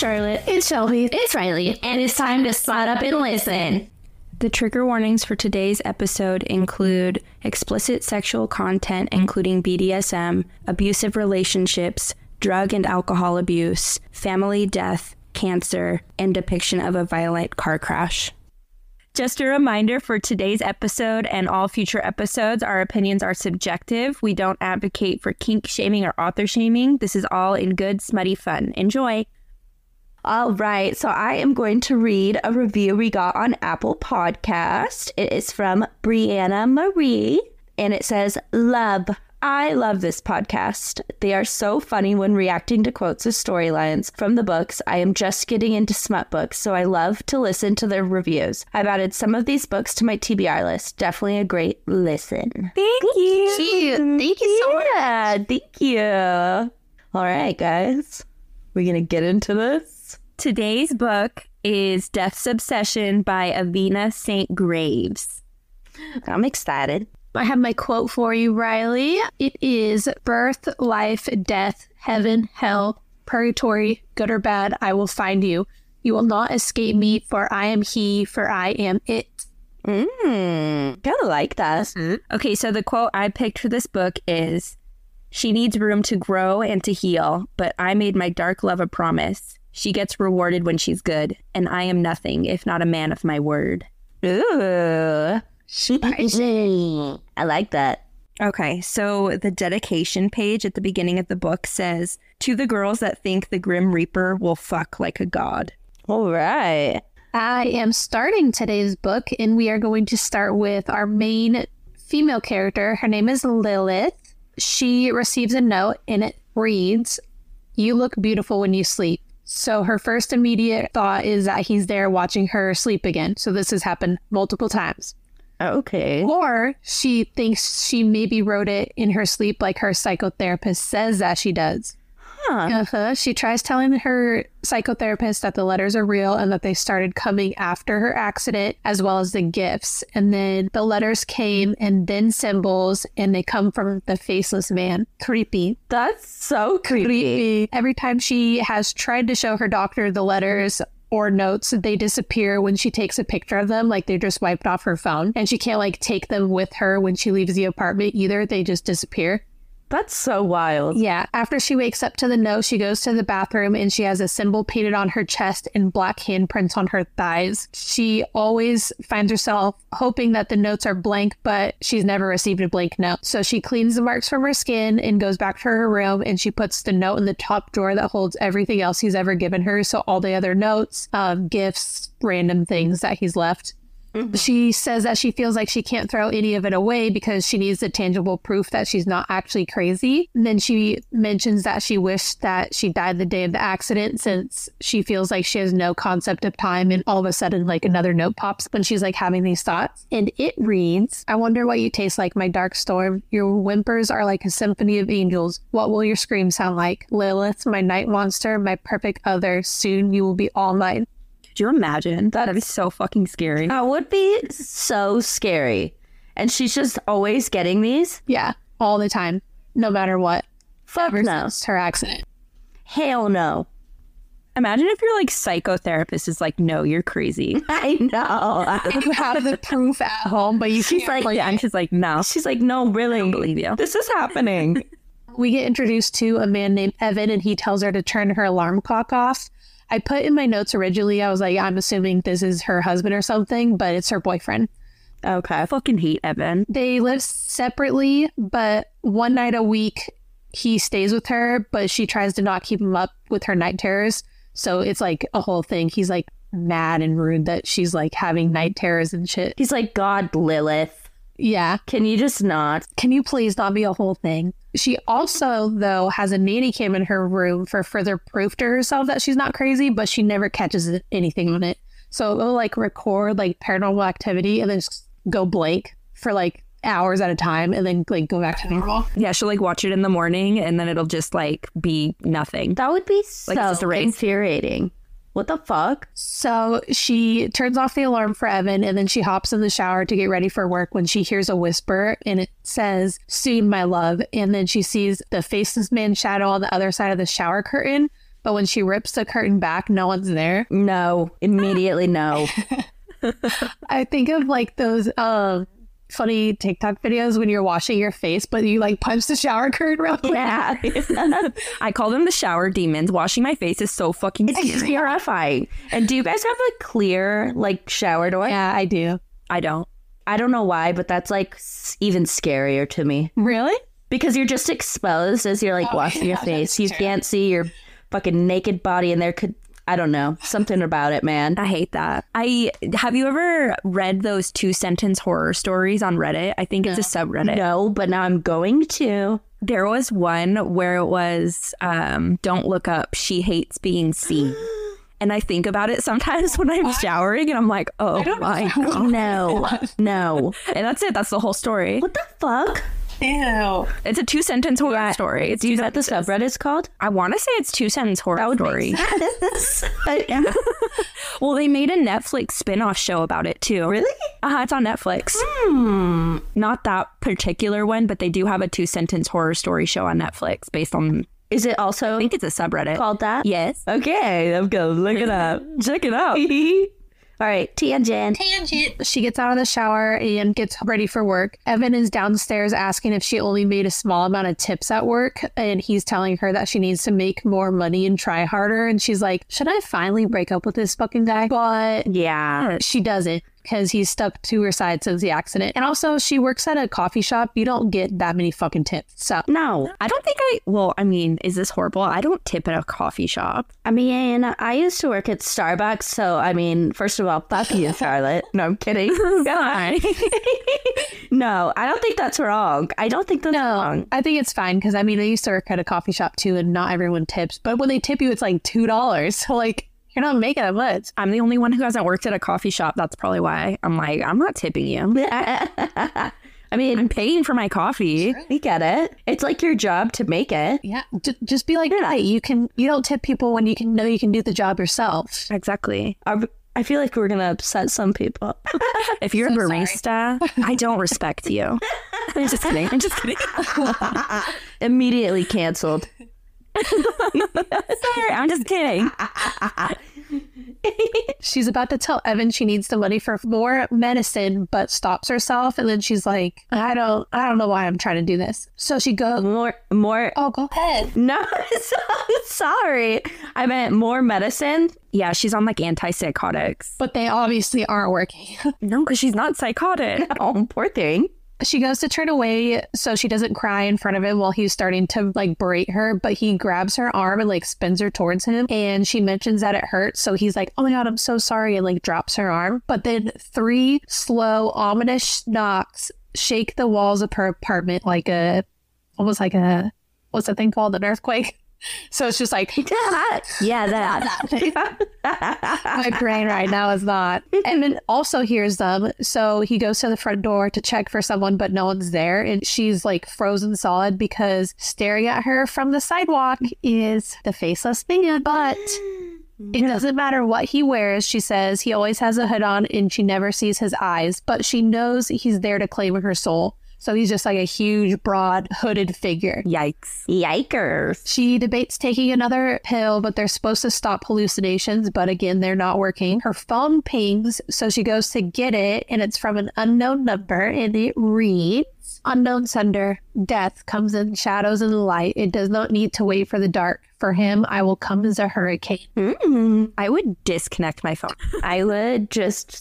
Charlotte. It's Shelby. It's Riley. And it's time to spot up and listen. The trigger warnings for today's episode include explicit sexual content, including BDSM, abusive relationships, drug and alcohol abuse, family death, cancer, and depiction of a violent car crash. Just a reminder for today's episode and all future episodes, our opinions are subjective. We don't advocate for kink shaming or author shaming. This is all in good, smutty fun. Enjoy. All right, so I am going to read a review we got on Apple Podcast. It is from Brianna Marie, and it says, "Love I love this podcast. They are so funny when reacting to quotes or storylines from the books. I am just getting into smut books, so I love to listen to their reviews. I've added some of these books to my TBR list. Definitely a great listen. Thank you. Cute. Thank you so much. Yeah, thank you. All right, guys. We're going to get into this. Today's book is Death's Obsession by Avina St. Graves. I'm excited. I have my quote for you, Riley. It is birth, life, death, heaven, hell, purgatory, good or bad, I will find you. You will not escape me, for I am he, for I am it. Mmm, kind of like that. Mm-hmm. Okay, so the quote I picked for this book is She needs room to grow and to heal, but I made my dark love a promise. She gets rewarded when she's good, and I am nothing if not a man of my word. Ooh. I like that. Okay, so the dedication page at the beginning of the book says, To the girls that think the Grim Reaper will fuck like a god. All right. I am starting today's book, and we are going to start with our main female character. Her name is Lilith. She receives a note, and it reads, You look beautiful when you sleep. So her first immediate thought is that he's there watching her sleep again. So this has happened multiple times. Okay. Or she thinks she maybe wrote it in her sleep, like her psychotherapist says that she does. Huh. Uh-huh. She tries telling her psychotherapist that the letters are real and that they started coming after her accident, as well as the gifts. And then the letters came and then symbols, and they come from the faceless man. Creepy. That's so creepy. Every time she has tried to show her doctor the letters or notes, they disappear when she takes a picture of them, like they're just wiped off her phone. And she can't like take them with her when she leaves the apartment either. They just disappear. That's so wild. Yeah. After she wakes up to the note, she goes to the bathroom and she has a symbol painted on her chest and black handprints on her thighs. She always finds herself hoping that the notes are blank, but she's never received a blank note. So she cleans the marks from her skin and goes back to her room and she puts the note in the top drawer that holds everything else he's ever given her. So all the other notes, um, gifts, random things that he's left. Mm-hmm. She says that she feels like she can't throw any of it away because she needs the tangible proof that she's not actually crazy. And then she mentions that she wished that she died the day of the accident since she feels like she has no concept of time. And all of a sudden, like another note pops when she's like having these thoughts. And it reads I wonder what you taste like, my dark storm. Your whimpers are like a symphony of angels. What will your scream sound like? Lilith, my night monster, my perfect other. Soon you will be all mine. Could you imagine? That'd be so fucking scary. That would be so scary. And she's just always getting these? Yeah, all the time, no matter what. Fuck Ever no. since her accident. Hell no. Imagine if your like psychotherapist is like, no, you're crazy. I know. You have the proof at home, but you She's can't. like, yeah, and she's like, no, she's like, no, really. I don't believe you. This is happening. we get introduced to a man named Evan, and he tells her to turn her alarm clock off. I put in my notes originally, I was like, I'm assuming this is her husband or something, but it's her boyfriend. okay. I fucking hate Evan. They live separately, but one night a week he stays with her, but she tries to not keep him up with her night terrors. So it's like a whole thing. He's like mad and rude that she's like having night terrors and shit. He's like, God, Lilith. Yeah. Can you just not? Can you please not be a whole thing? She also, though, has a nanny cam in her room for further proof to herself that she's not crazy, but she never catches anything on it. So it'll like record like paranormal activity and then just go blank for like hours at a time and then like go back to normal. Yeah, she'll like watch it in the morning and then it'll just like be nothing. That would be Like, so just a infuriating. What the fuck? So she turns off the alarm for Evan and then she hops in the shower to get ready for work when she hears a whisper and it says, Soon, my love. And then she sees the faceless man shadow on the other side of the shower curtain. but when she rips the curtain back, no one's there. No, immediately no. I think of like those um funny TikTok videos when you're washing your face, but you like punch the shower curtain real quick. yeah. I call them the shower demons. Washing my face is so fucking It's terrifying. And do you guys have a clear like shower door? Yeah, I do. I don't. I don't know why, but that's like even scarier to me Really? because you're just exposed as you're like oh, washing your face. You can't see your fucking naked body, and there could I don't know something about it, man. I hate that. I have you ever read those two sentence horror stories on Reddit? I think it's a subreddit. No, but now I'm going to. There was one where it was um, don't look up, she hates being seen. And I think about it sometimes when I'm showering and I'm like, oh my god. No, no. And that's it. That's the whole story. What the fuck? Ew. It's a two sentence horror story. It's Do you two know what the sentences. subreddit's called? I want to say it's two sentence horror story. yeah. Well, they made a Netflix spin-off show about it too. Really? Uh-huh, it's on Netflix. Hmm. Not that particular one, but they do have a two sentence horror story show on Netflix based on Is it also I think it's a subreddit. called that? Yes. Okay, I'm gonna look it up. Check it out. All right, tangent. Tangent. She gets out of the shower and gets ready for work. Evan is downstairs asking if she only made a small amount of tips at work, and he's telling her that she needs to make more money and try harder. And she's like, Should I finally break up with this fucking guy? But Yeah. she doesn't because he's stuck to her side since the accident. And also, she works at a coffee shop. You don't get that many fucking tips. So, No, I don't think I well, I mean, is this horrible? I don't tip at a coffee shop. I mean, I used to work at Starbucks, so I mean, first of all, fuck you, Charlotte. No, I'm kidding. No, I don't think that's wrong. I don't think that's wrong. I think it's fine because I mean, I used to work at a coffee shop too, and not everyone tips. But when they tip you, it's like $2. So, like, you're not making that much. I'm the only one who hasn't worked at a coffee shop. That's probably why I'm like, I'm not tipping you. I mean, I'm paying for my coffee. we get it. It's like your job to make it. Yeah, J- just be like, hey, you can. You don't tip people when you can know you can do the job yourself. Exactly. Are- I feel like we're gonna upset some people. If you're a barista, I don't respect you. I'm just kidding. I'm just kidding. Immediately canceled. Sorry, I'm just kidding. She's about to tell Evan she needs the money for more medicine, but stops herself, and then she's like, I don't, I don't know why I'm trying to do this. So she goes, More, more. Oh, go ahead. No, sorry. I meant more medicine. Yeah, she's on like antipsychotics. But they obviously aren't working. No, because she's not psychotic. Oh, poor thing. She goes to turn away so she doesn't cry in front of him while he's starting to like berate her, but he grabs her arm and like spins her towards him. And she mentions that it hurts. So he's like, Oh my God, I'm so sorry. And like drops her arm. But then three slow, ominous knocks shake the walls of her apartment like a, almost like a, what's that thing called? An earthquake. So it's just like, yeah, that. my brain right now is not. And then also hears them. So he goes to the front door to check for someone, but no one's there. And she's like frozen solid because staring at her from the sidewalk is the faceless man. But it doesn't matter what he wears, she says. He always has a hood on and she never sees his eyes, but she knows he's there to claim her soul. So he's just like a huge, broad, hooded figure. Yikes. Yikers. She debates taking another pill, but they're supposed to stop hallucinations, but again, they're not working. Her phone pings, so she goes to get it, and it's from an unknown number, and it reads Unknown sender, death comes in shadows and light. It does not need to wait for the dark. For him, I will come as a hurricane. Mm, I would disconnect my phone. I would just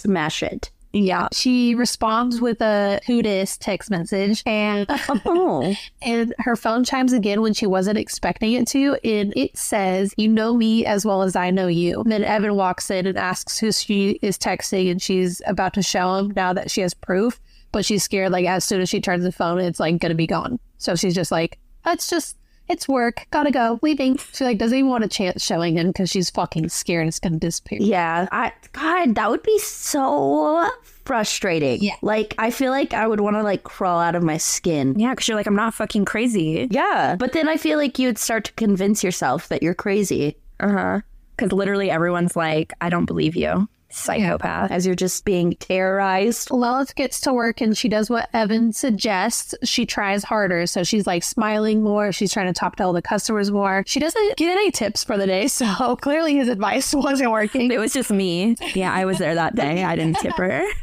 smash it. Yeah. She responds with a who dis text message, and Oh, and her phone chimes again when she wasn't expecting it to, and it says, "You know me as well as I know you." And then Evan walks in and asks who she is texting, and she's about to show him now that she has proof, but she's scared. Like as soon as she turns the phone, it's like gonna be gone. So she's just like, "That's just." It's work. Gotta go. Leaving. She like doesn't even want a chance showing him because she's fucking scared it's gonna disappear. yeah. I God, that would be so frustrating. Yeah. Like I feel like I would want to like crawl out of my skin. Yeah, because you're like, I'm not fucking crazy. Yeah, but then I feel like you'd start to convince yourself that you're crazy. Uh huh. Because literally everyone's like, I don't believe you. Psychopath. as you're just being terrorized. Lilith gets to work and she does what Evan suggests. She tries harder. So she's like smiling more. She's trying to talk to all the customers more. She doesn't get any tips for the day. So clearly his advice wasn't working. It was just me. Yeah, I was there that day. I didn't tip her.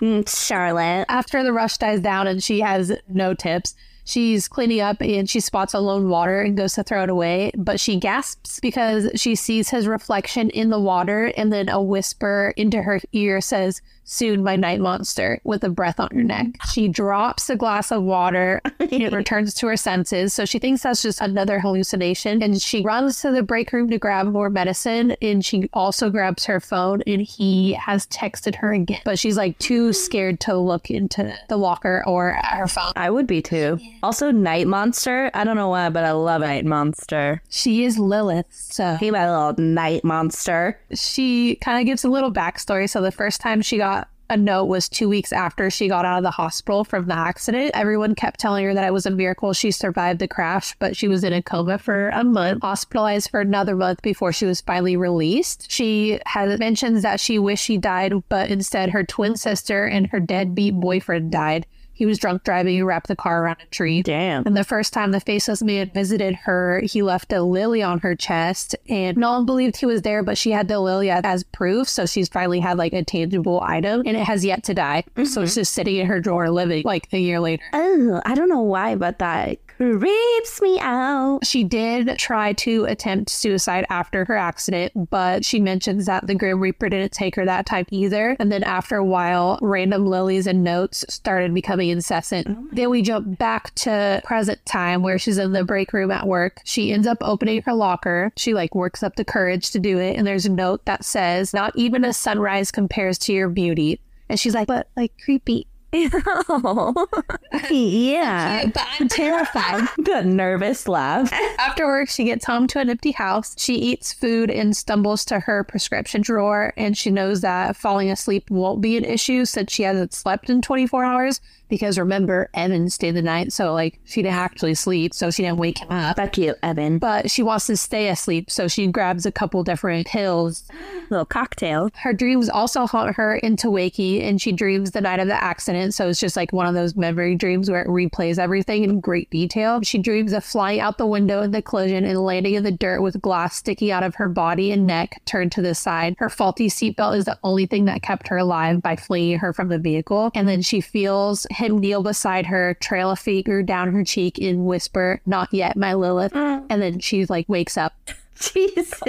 Mm, Charlotte. After the rush dies down and she has no tips, she's cleaning up and she spots a lone water and goes to throw it away. But she gasps because she sees his reflection in the water and then a whisper into her ear says, Soon, my night monster, with a breath on her neck. She drops a glass of water and returns to her senses. So she thinks that's just another hallucination. And she runs to the break room to grab more medicine. And she also grabs her phone and he has texted her again. But she's like too scared to look into the locker or her phone. I would be too. Also, Night Monster. I don't know why, but I love Night Monster. She is Lilith. So he my little Night Monster. she kind of gives a little backstory. So the first time she got a note was two weeks after she got out of the hospital from the accident. Everyone kept telling her that it was a miracle she survived the crash, but she was in a coma for a month, hospitalized for another month before she was finally released. She had mentions that she wished she died, but instead her twin sister and her deadbeat boyfriend died. He was drunk driving He wrapped the car around a tree. Damn. And the first time the faceless man visited her, he left a lily on her chest, and no one believed he was there, but she had the lily as proof. So she's finally had like a tangible item, and it has yet to die. So it's mm-hmm. just sitting in her drawer, living like a year later. Oh, I don't know why, but that creeps me out. She did try to attempt suicide after her accident, but she mentions that the Grim Reaper didn't take her that time either. And then after a while, random lilies and notes started becoming incessant. Oh then we jump back to present time where she's in the break room at work. She ends up opening her locker. She like works up the courage to do it. And there's a note that says, Not even a sunrise compares to your beauty. And she's like, But like creepy. yeah. But I'm terrified. the nervous laugh. After work, she gets home to an empty house. She eats food and stumbles to her prescription drawer, and she knows that falling asleep won't be an issue since she hasn't slept in 24 hours. Because remember, Evan stayed the night, so like she didn't actually sleep, so she didn't wake him up. Fuck you, Evan. But she wants to stay asleep, so she grabs a couple different pills. Little cocktail. Her dreams also haunt her into waking, and she dreams the night of the accident. So it's just like one of those memory dreams where it replays everything in great detail. She dreams of flying out the window in the collision and landing in the dirt with glass sticking out of her body and neck turned to the side. Her faulty seatbelt is the only thing that kept her alive by flinging her from the vehicle. And then she feels him kneel beside her, trail a finger down her cheek, and whisper, Not yet, my Lilith. Mm. And then she like wakes up. Jesus.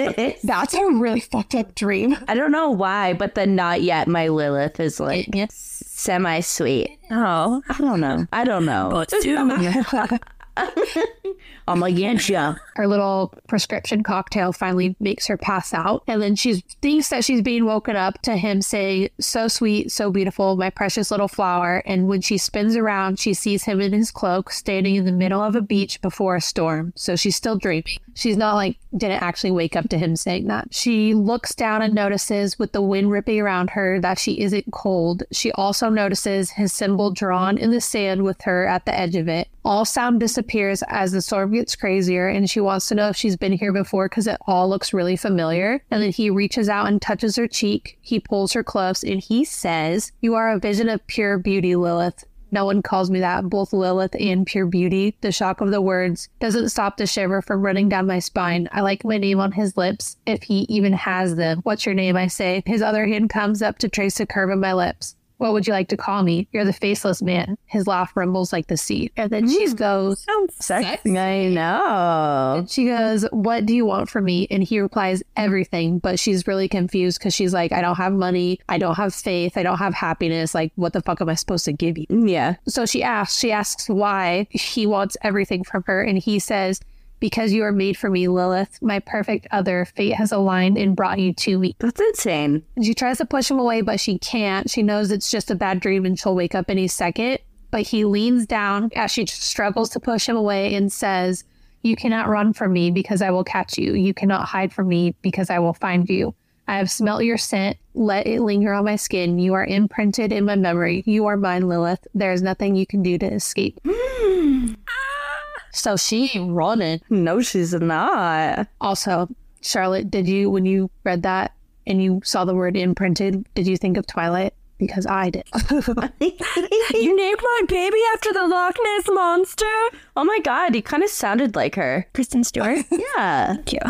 That's a really fucked up dream. I don't know why, but the not yet my Lilith is like semi sweet. Oh, I don't know. I don't know. but soon. I'm against ya. her little prescription cocktail finally makes her pass out. And then she thinks that she's being woken up to him saying, So sweet, so beautiful, my precious little flower. And when she spins around, she sees him in his cloak standing in the middle of a beach before a storm. So she's still dreaming. She's not like, didn't actually wake up to him saying that. She looks down and notices with the wind ripping around her that she isn't cold. She also notices his symbol drawn in the sand with her at the edge of it. All sound disappears as the storm gets crazier, and she wants to know if she's been here before because it all looks really familiar. And then he reaches out and touches her cheek. He pulls her close and he says, You are a vision of pure beauty, Lilith. No one calls me that, both Lilith and pure beauty. The shock of the words doesn't stop the shiver from running down my spine. I like my name on his lips, if he even has them. What's your name? I say. His other hand comes up to trace the curve of my lips. What would you like to call me? You're the faceless man. His laugh rumbles like the sea. And then she mm, goes, Sounds sexy. I know. she goes, What do you want from me? And he replies, Everything. But she's really confused because she's like, I don't have money. I don't have faith. I don't have happiness. Like, what the fuck am I supposed to give you? Mm, yeah. So she asks, she asks why he wants everything from her. And he says, Because you are made for me, Lilith, my perfect other. Fate has aligned and brought you to me. That's insane. And she tries to push him away, but she can't. She knows it's just a bad dream and she'll wake up any second. But he leans down as she struggles to push him away and says, You cannot run from me because I will catch you. You cannot hide from me because I will find you. I have smelt your scent. Let it linger on my skin. You are imprinted in my memory. You are mine, Lilith. There is nothing you can do to escape. Ah. So she ain't running. No, she's not. Also, Charlotte, did you, when you read that, and you saw the word imprinted, did you think of Twilight? Because I did. You named my baby after the Loch Ness monster. Oh my god, you kind of sounded like her. Kristen Stewart. Yeah. Thank you.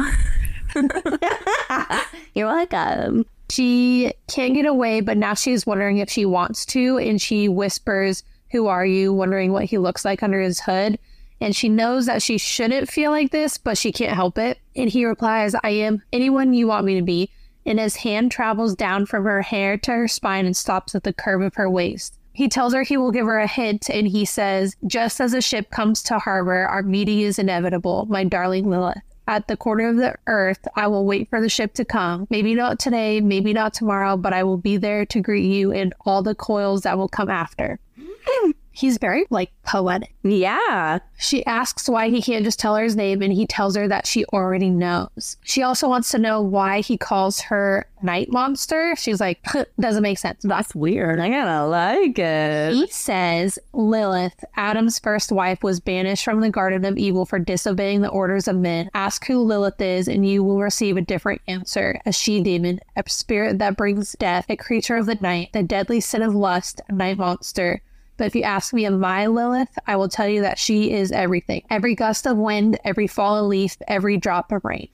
You're welcome. she can't get away, but now she's wondering if she wants to, and she whispers, Who are you? wondering what he looks like under his hood. And she knows that she shouldn't feel like this, but she can't help it. And he replies, I am anyone you want me to be. And his hand travels down from her hair to her spine and stops at the curve of her waist. He tells her he will give her a hint, and he says, Just as a ship comes to harbor, our meeting is inevitable, my darling Lilith. At the corner of the earth, I will wait for the ship to come. Maybe not today, maybe not tomorrow, but I will be there to greet you and all the coils that will come after. He's very, like, poetic. Yeah. She asks why he can't just tell her his name, and he tells her that she already knows. She also wants to know why he calls her Night Monster. She's like, doesn't make sense. That's weird. I of like it. He says Lilith, Adam's first wife, was banished from the Garden of Evil for disobeying the orders of men. Ask who Lilith is, and you will receive a different answer. A she demon, a spirit that brings death, a creature of the night, the deadly sin of lust, a night monster. But if you ask me of my Lilith, I will tell you that she is everything. Every gust of wind, every fallen leaf, every drop of rain.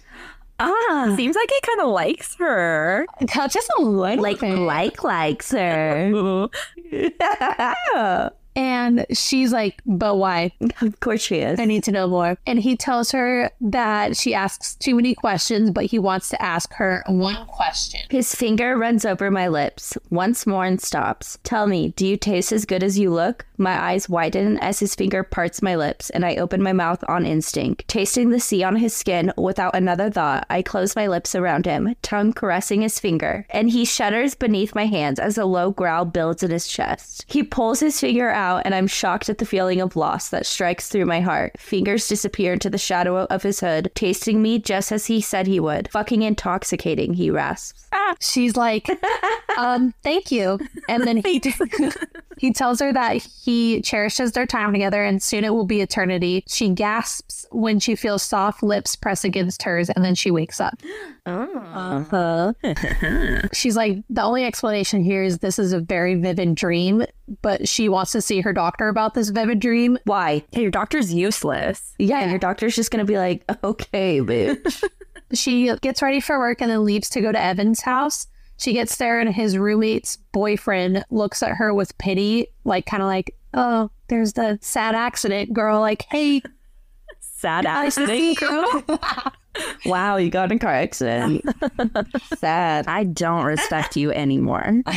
Ah. Seems like he kind of likes her. Just a little Like, bit. like likes her. And she's like, but why? of course she is. I need to know more. And he tells her that she asks too many questions, but he wants to ask her one question. His finger runs over my lips once more and stops. Tell me, do you taste as good as you look? My eyes widen as his finger parts my lips, and I open my mouth on instinct. Tasting the sea on his skin without another thought, I close my lips around him, tongue caressing his finger, and he shudders beneath my hands as a low growl builds in his chest. He pulls his finger out, and I'm shocked at the feeling of loss that strikes through my heart. Fingers disappear into the shadow of his hood, tasting me just as he said he would. Fucking intoxicating, he rasps. She's like, um, thank you. And then he he tells her that he cherishes their time together and soon it will be eternity. She gasps when she feels soft lips press against hers and then she wakes up. Uh-huh. She's like, the only explanation here is this is a very vivid dream, but she wants to see her doctor about this vivid dream. Why? Hey, your doctor's useless. Yeah, your doctor's just gonna be like, okay, bitch. She gets ready for work and then leaves to go to Evan's house. She gets there and his roommate's boyfriend looks at her with pity, like kind of like, oh, there's the sad accident girl. Like, hey, Sad to see wow, you got in a car accident. Sad. I don't respect you anymore.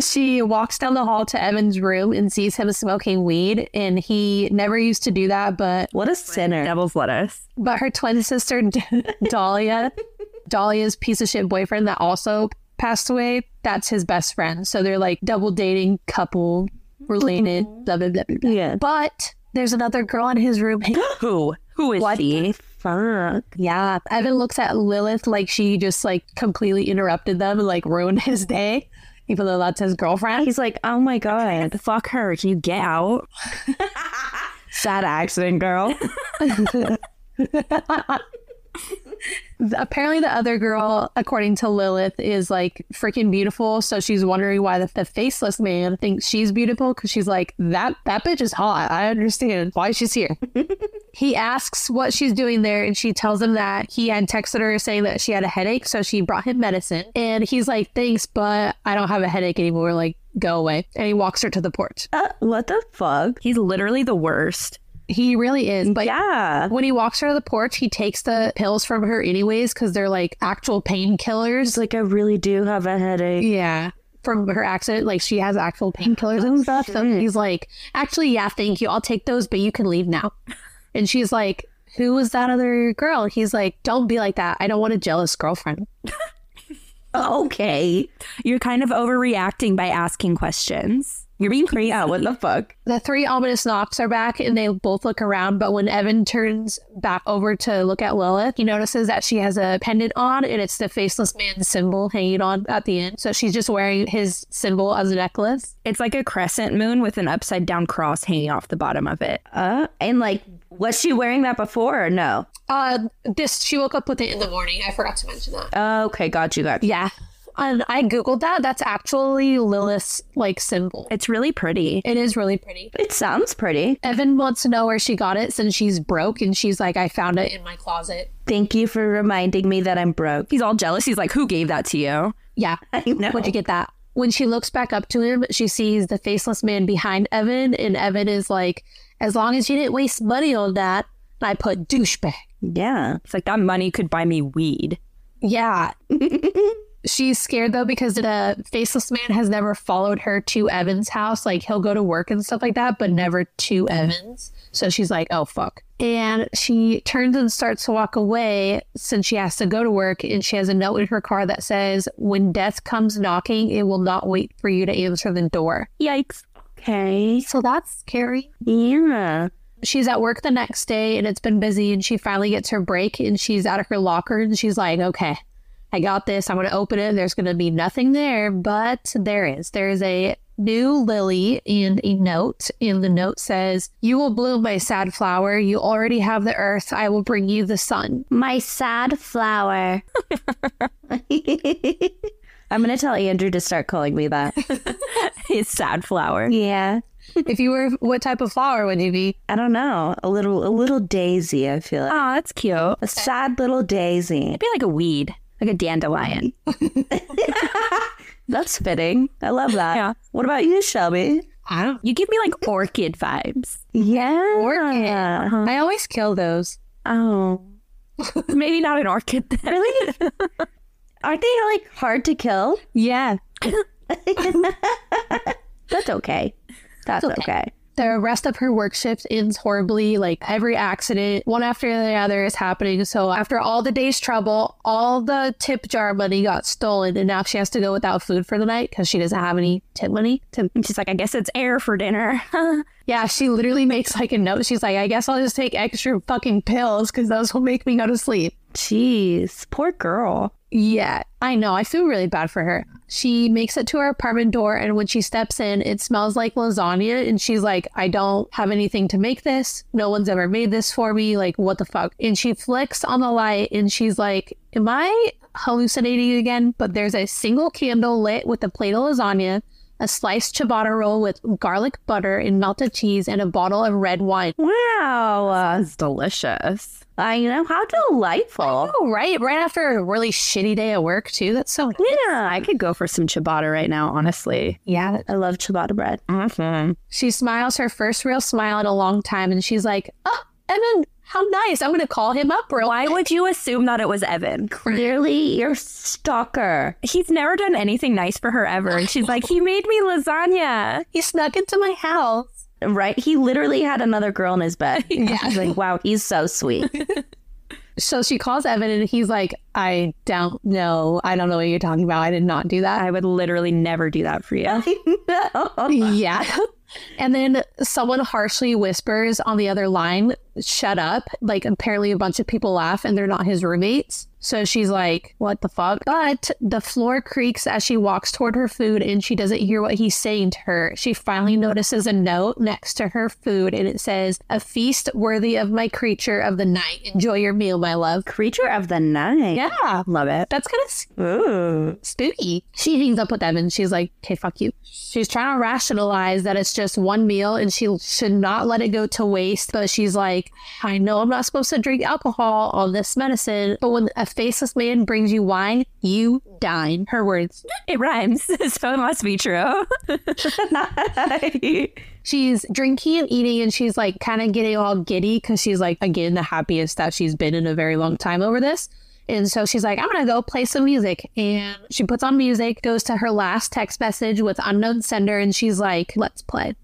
She walks down the hall to Evan's room and sees him smoking weed, and he never used to do that, but What a sinner. Devil's lettuce. but her twin sister Dahlia, Dahlia's piece of shit boyfriend that also passed away, that's his best friend. So they're like double dating couple related, blah blah blah blah. blah. Yeah. But there's another girl in his room. Who? Who is she? Fuck. yeah, Evan looks at Lilith like she just like completely interrupted them and like ruined his day, even though that's his girlfriend. He's like, oh my god. Fuck her. Can you get out? Sad accident, girl. Apparently, the other girl, according to Lilith, is like freaking beautiful. So she's wondering why the, the faceless man thinks she's beautiful because she's like, that that bitch is hot. I understand why she's here. he asks what she's doing there, and she tells him that he had texted her saying that she had a headache, so she brought him medicine. And he's like, thanks, but I don't have a headache anymore. Like, go away. And he walks her to the porch. Uh, what the fuck? He's literally the worst. He really is. But Yeah. when he walks her to the porch, he takes the pills from her anyways because they're like actual painkillers. Like, I really do have a headache. Yeah. From her accident, like she has actual painkillers and oh, stuff. So he's like, actually, yeah, thank you. I'll take those, but you can leave now. And she's like, who was that other girl? He's like, don't be like that. I don't want a jealous girlfriend. Okay. You're kind of overreacting by asking questions. You're being crazy. Yeah, what the fuck? The three ominous knocks are back and they both look around, but when Evan turns back over to look at Lilith, he notices that she has a pendant on and it's the faceless man's symbol hanging on at the end. So she's just wearing his symbol as a necklace. It's like a crescent moon with an upside down cross hanging off the bottom of it. Uh, and like, was she wearing that before or no? Uh this she woke up with it in the morning. I forgot to mention that. Okay, got you, got you. Yeah. And I googled that. That's actually Lilith's like symbol. It's really pretty. It is really pretty. It sounds pretty. Evan wants to know where she got it since she's broke and she's like, I found it in my closet. Thank you for reminding me that I'm broke. He's all jealous. He's like, Who gave that to you? Yeah. I know. Where'd you get that? When she looks back up to him, she sees the faceless man behind Evan, and Evan is like, As long as you didn't waste money on that, and I put douchebag. Yeah. It's like that money could buy me weed. Yeah. She's scared though because the faceless man has never followed her to Evan's house. Like he'll go to work and stuff like that, but never to Evan's. So she's like, oh fuck. And she turns and starts to walk away since she has to go to work. And she has a note in her car that says, when death comes knocking, it will not wait for you to answer the door. Yikes. Okay. So that's scary. Yeah. She's at work the next day and it's been busy. And she finally gets her break and she's out of her locker and she's like, okay, I got this. I'm going to open it. There's going to be nothing there, but there is. There is a new lily and a note. And the note says, You will bloom, my sad flower. You already have the earth. I will bring you the sun. My sad flower. I'm gonna tell Andrew to start calling me that. His sad flower. yeah. if you were, what type of flower would you be? I don't know. A little a little daisy, I feel like. Oh, that's cute. A sad little daisy. It'd be like a weed, like a dandelion. That's fitting. I love that. Yeah. What about you, Shelby? I don't You give me like orchid vibes. Yeah. Orchid. Uh-huh. I always kill those. Oh. Maybe not an orchid. Then. Really? Aren't they like hard to kill? Yeah. That's okay. That's okay. The rest of her work shift ends horribly. Like every accident, one after the other, is happening. So after all the day's trouble, all the tip jar money got stolen, and now she has to go without food for the night because she doesn't have any tip money. To- she's like, I guess it's air for dinner. yeah, she literally makes like a note. She's like, I guess I'll just take extra fucking pills because those will make me go to sleep. Jeez. Poor girl. Yeah, I know. I feel really bad for her. She makes it to her apartment door, and when she steps in, it smells like lasagna. And she's like, I don't have anything to make this. No one's ever made this for me. Like, what the fuck? And she flicks on the light, and she's like, Am I hallucinating again? But there's a single candle lit with a plate of lasagna, a sliced ciabatta roll with garlic butter and melted cheese, and a bottle of red wine. Wow. It's delicious. I know. How delightful. Oh, right. Right after a really shitty day at work, too. That's so. Yeah, I could go for some ciabatta right now, honestly. Yeah, I love ciabatta bread. Awesome. She smiles her first real smile in a long time and she's like, Oh, Evan, how nice. I'm going to call him up real Why would you assume that it was Evan? Clearly, you're stalker. He's never done anything nice for her ever. And she's like, he made me lasagna. He snuck into my house. Right? He literally had another girl in his bed. Yeah. Was like, wow, he's so sweet. So she calls Evan and he's like, I don't know. I don't know what you're talking about. I did not do that. I would literally never do that for you. yeah. And then someone harshly whispers on the other line, shut up. Like, apparently, a bunch of people laugh and they're not his roommates. So she's like, what the fuck? But the floor creaks as she walks toward her food and she doesn't hear what he's saying to her. She finally notices a note next to her food and it says, A feast worthy of my creature of the night. Enjoy your meal, my love. Creature of the night. Yeah. Love it. That's kind of Ooh. spooky. She hangs up with them And she's like, okay, fuck you. She's trying to rationalize that it's just one meal and she should not let it go to waste. But she's like, I know I'm not supposed to drink alcohol on this medicine, but when a faceless man brings you wine, you dine. Her words. It rhymes, so it must be true. She's drinking and eating and she's like kind of getting all giddy because she's like, again, the happiest that she's been in a very long time over this. And so she's like, I'm going to go play some music. And she puts on music, goes to her last text message with unknown sender, and she's like, let's play.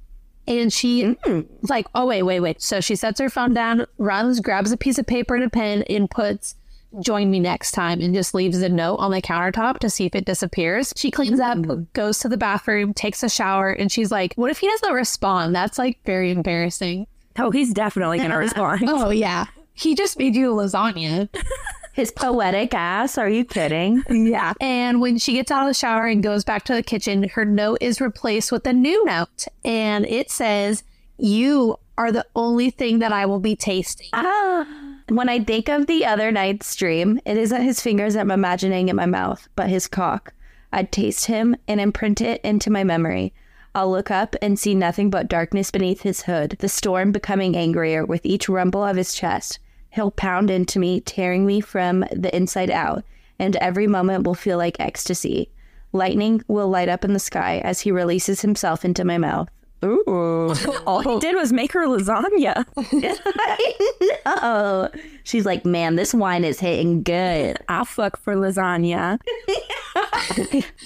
And she is like, oh, wait, wait, wait. So she sets her phone down, runs, grabs a piece of paper and a pen, and puts join me next time and just leaves a note on the countertop to see if it disappears. She cleans up, goes to the bathroom, takes a shower, and she's like, What if he doesn't respond? That's like very embarrassing. Oh, he's definitely going to respond. Oh, yeah. He just made you a lasagna. His poetic ass. Are you kidding? Yeah. And when she gets out of the shower and goes back to the kitchen, her note is replaced with a new note. And it says, You are the only thing that I will be tasting. Ah. When I think of the other night's dream, it isn't his fingers I'm imagining in my mouth, but his cock. I'd taste him and imprint it into my memory. I'll look up and see nothing but darkness beneath his hood, the storm becoming angrier with each rumble of his chest. He'll pound into me, tearing me from the inside out, and every moment will feel like ecstasy. Lightning will light up in the sky as he releases himself into my mouth. Ooh. All he did was make her lasagna. oh. She's like, man, this wine is hitting good. I'll fuck for lasagna.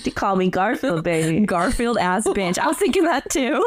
They call me Garfield, baby. Garfield ass bitch. I was thinking that too.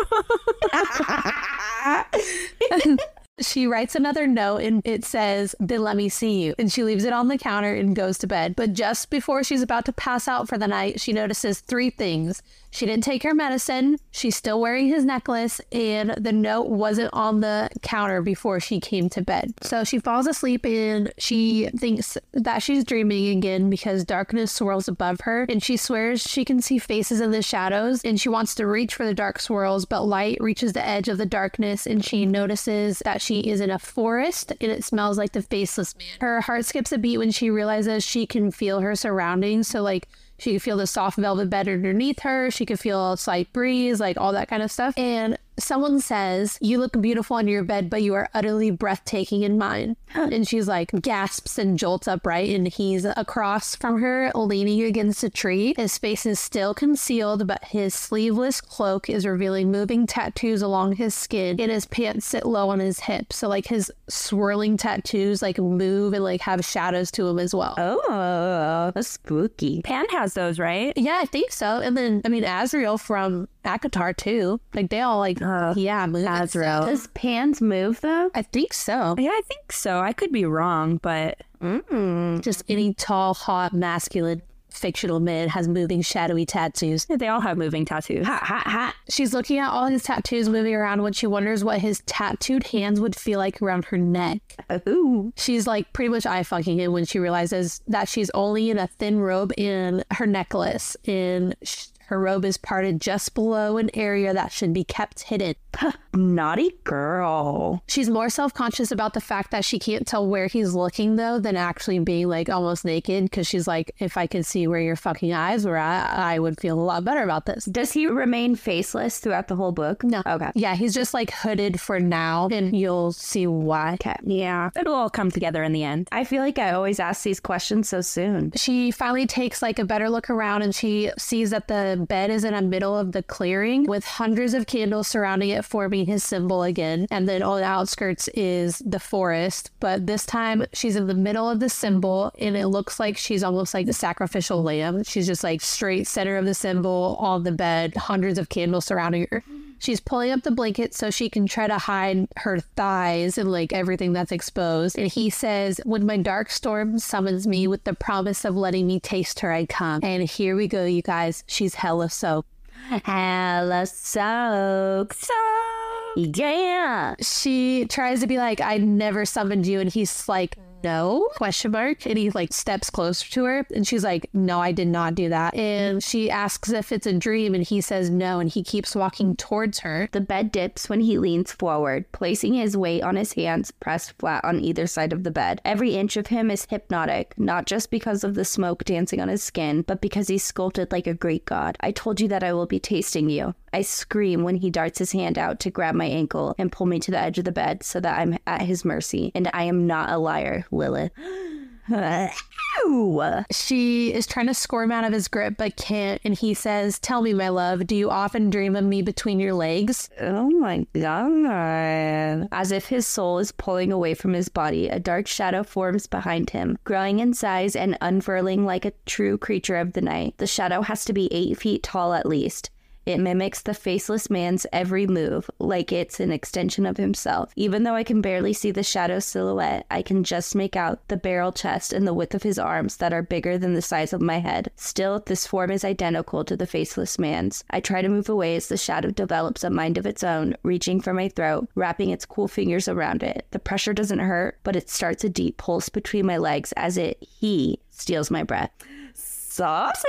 She writes another note and it says, Then let me see you. And she leaves it on the counter and goes to bed. But just before she's about to pass out for the night, she notices three things. She didn't take her medicine, she's still wearing his necklace, and the note wasn't on the counter before she came to bed. So she falls asleep and she thinks that she's dreaming again because darkness swirls above her. And she swears she can see faces in the shadows and she wants to reach for the dark swirls, but light reaches the edge of the darkness and she notices that she is in a forest and it smells like the faceless man. Her heart skips a beat when she realizes she can feel her surroundings. So, like, she could feel the soft velvet bed underneath her. She could feel a slight breeze, like all that kind of stuff. And someone says, You look beautiful on your bed, but you are utterly breathtaking in mine. And she's like, gasps and jolts upright. And he's across from her, leaning against a tree. His face is still concealed, but his sleeveless cloak is revealing moving tattoos along his skin. And his pants sit low on his hips. So, like, his swirling tattoos, like, move and, like, have shadows to them as well. Oh, that's spooky. Pan has those, right? Yeah, I think so. And then, I mean, Azriel from ACOTAR, too. Like, they all, like, Uh, yeah, move. and Azriel. Does pans move though? I think so. Yeah, I think so. I could be wrong, but Mm. Just any tall, hot, masculine, fictional man has moving, shadowy tattoos. they all have moving tattoos. Ha ha ha. She's looking at all his tattoos moving around when she wonders what his tattooed hands would feel like around her neck. Ooh. She's like pretty much eye fucking him when she realizes that she's only in a thin robe and her necklace, and sh- her robe is parted just below an area that should be kept hidden. Naughty girl. She's more self conscious about the fact that she can't tell where he's looking though than actually being like almost naked because she's like, if I could see where your fucking eyes were at, I would feel a lot better about this. Does he remain faceless throughout the whole book? No. Okay. Yeah, he's just like hooded for now, and you'll see why. Okay. Yeah, it'll all come together in the end. I feel like I always ask these questions so soon. She finally takes like a better look around and she sees that the bed is in the middle of the clearing with hundreds of candles surrounding it, forming his symbol again. And then on the outskirts is the forest. But this time she's in the middle of the symbol and it looks like she's almost like the sacrificial lamb. She's just like straight center of the symbol on the bed, hundreds of candles surrounding her. She's pulling up the blanket so she can try to hide her thighs and like everything that's exposed. And he says, When my dark storm summons me with the promise of letting me taste her, I come. And here we go, you guys. She's hella soaked. Hella soaked. So yeah. She tries to be like, I never summoned you. And he's like, no question mark and he like steps closer to her and she's like no i did not do that and she asks if it's a dream and he says no and he keeps walking towards her The bed dips when he leans forward, placing his weight on his hands pressed flat on either side of the bed. Every inch of him is hypnotic, not just because of the smoke dancing on his skin, but because he's sculpted like a Greek god. I told you that I will be tasting you. I scream when he darts his hand out to grab my ankle and pull me to the edge of the bed so that I'm at his mercy. And I am not a liar, Lilith. She is trying to squirm out of his grip but can't, and he says, Tell me, my love, do you often dream of me between your legs? Oh my god. As if his soul is pulling away from his body, a dark shadow forms behind him, growing in size and unfurling like a true creature of the night. The shadow has to be eight feet tall at least. It mimics the faceless man's every move, like it's an extension of himself. Even though I can barely see the shadow silhouette, I can just make out the barrel chest and the width of his arms that are bigger than the size of my head. Still, this form is identical to the faceless man's. I try to move away as the shadow develops a mind of its own, reaching for my throat, wrapping its cool fingers around it. The pressure doesn't hurt, but it starts a deep pulse between my legs as it he steals my breath. Saucy!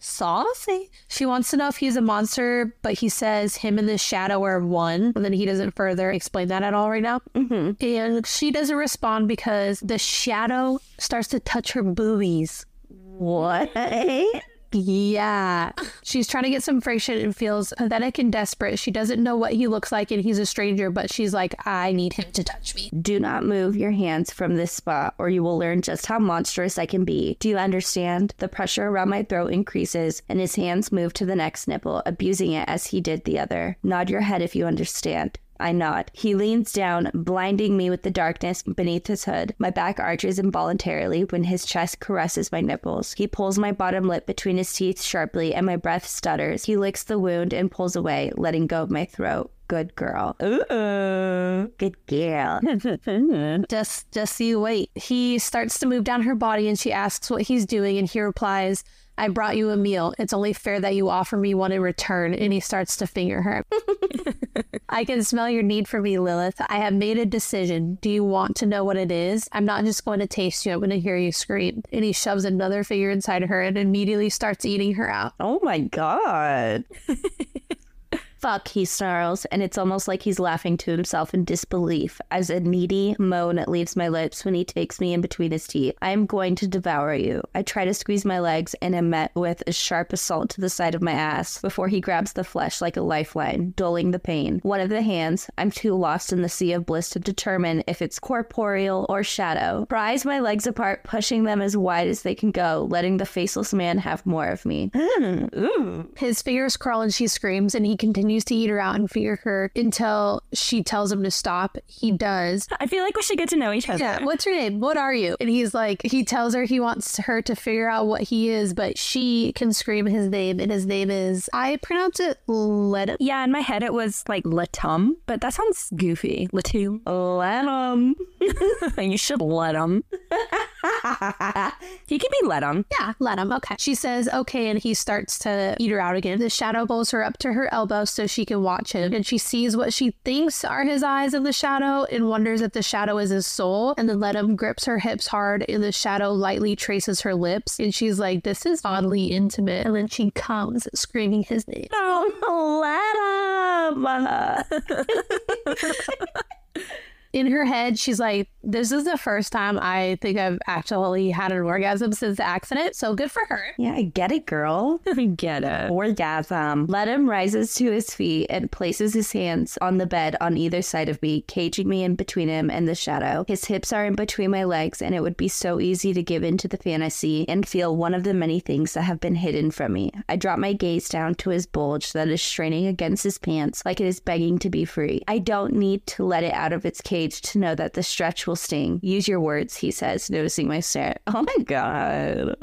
Saucy. She wants to know if he's a monster, but he says him and the shadow are one. And then he doesn't further explain that at all right now. Mm-hmm. And she doesn't respond because the shadow starts to touch her boobies. What? Yeah. She's trying to get some friction and feels pathetic and desperate. She doesn't know what he looks like and he's a stranger, but she's like, I need him to touch me. Do not move your hands from this spot, or you will learn just how monstrous I can be. Do you understand? The pressure around my throat increases, and his hands move to the next nipple, abusing it as he did the other. Nod your head if you understand. I nod. He leans down, blinding me with the darkness beneath his hood. My back arches involuntarily when his chest caresses my nipples. He pulls my bottom lip between his teeth sharply, and my breath stutters. He licks the wound and pulls away, letting go of my throat. Good girl. Ooh, good girl. Just just you wait. He starts to move down her body and she asks what he's doing and he replies, I brought you a meal. It's only fair that you offer me one in return. And he starts to finger her. I can smell your need for me, Lilith. I have made a decision. Do you want to know what it is? I'm not just going to taste you. I'm going to hear you scream. And he shoves another finger inside her and immediately starts eating her out. Oh my god. Fuck, he snarls, and it's almost like he's laughing to himself in disbelief as a needy moan leaves my lips when he takes me in between his teeth. I am going to devour you. I try to squeeze my legs and am met with a sharp assault to the side of my ass before he grabs the flesh like a lifeline, dulling the pain. One of the hands, I'm too lost in the sea of bliss to determine if it's corporeal or shadow, pries my legs apart, pushing them as wide as they can go, letting the faceless man have more of me. Mm, ooh. His fingers crawl and she screams, and he continues to eat her out and finger her until she tells him to stop. He does. I feel like we should get to know each other. Yeah, what's your name? What are you? And he's like, he tells her he wants her to figure out what he is, but she can scream his name, and his name is, I pronounce it Let him. Yeah, in my head it was like Latum, but that sounds goofy. Latum. Let him. you should let him. he can be let him. Yeah, let him. Okay. She says, okay, and he starts to eat her out again. The shadow pulls her up to her elbow so she can watch him, and she sees what she thinks are his eyes of the shadow and wonders if the shadow is his soul. And then let him grips her hips hard, and the shadow lightly traces her lips, and she's like, this is oddly intimate. And then she comes screaming his name. Oh, let him. in her head, she's like, This is the first time I think I've actually had an orgasm since the accident. So good for her. yeah, I get it, girl. I get it. Orgasm. Let him rises to his feet and places his hands on the bed on either side of me, caging me in between him and the shadow. His hips are in between my legs, and it would be so easy to give in to the fantasy and feel one of the many things that have been hidden from me. I drop my gaze down to his bulge that is straining against his pants like it is begging to be free. I don't need to let it out of its cage to know that the stretch will sting. Use your words, he says, noticing my stare. Oh my god.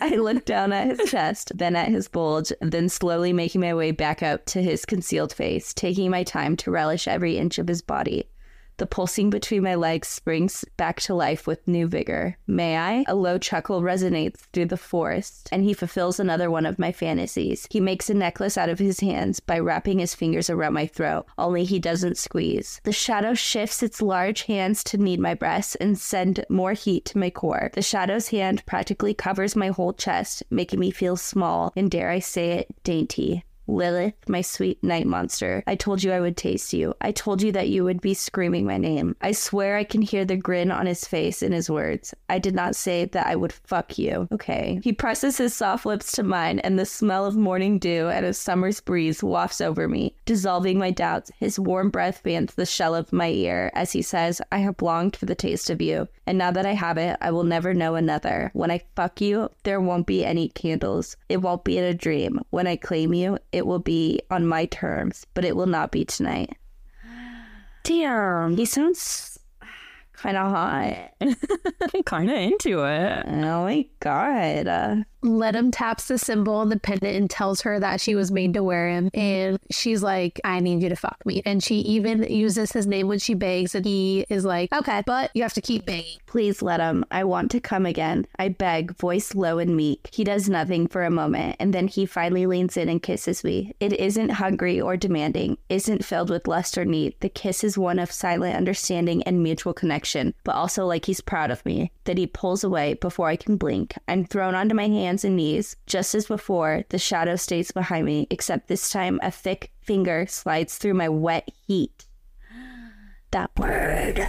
I look down at his chest, then at his bulge, then slowly making my way back up to his concealed face, taking my time to relish every inch of his body. The pulsing between my legs springs back to life with new vigor. May I? A low chuckle resonates through the forest, and he fulfills another one of my fantasies. He makes a necklace out of his hands by wrapping his fingers around my throat, only he doesn't squeeze. The shadow shifts its large hands to knead my breasts and send more heat to my core. The shadow's hand practically covers my whole chest, making me feel small and, dare I say it, dainty. Lilith, my sweet night monster, I told you I would taste you. I told you that you would be screaming my name. I swear I can hear the grin on his face in his words. I did not say that I would fuck you. Okay. He presses his soft lips to mine, and the smell of morning dew and a summer's breeze wafts over me, dissolving my doubts. His warm breath fans the shell of my ear as he says, I have longed for the taste of you, and now that I have it, I will never know another. When I fuck you, there won't be any candles. It won't be in a dream. When I claim you, it will be on my terms, but it will not be tonight. Damn. He sounds kind of hot. I'm kind of into it. Oh my god. Uh, Ledum taps the symbol on the pendant and tells her that she was made to wear him. And she's like, I need you to fuck me. And she even uses his name when she begs. And he is like, okay, but you have to keep begging. Please let him. I want to come again. I beg, voice low and meek. He does nothing for a moment, and then he finally leans in and kisses me. It isn't hungry or demanding, isn't filled with lust or need. The kiss is one of silent understanding and mutual connection, but also like he's proud of me. That he pulls away before I can blink. I'm thrown onto my hands and knees. Just as before, the shadow stays behind me, except this time a thick finger slides through my wet heat. That word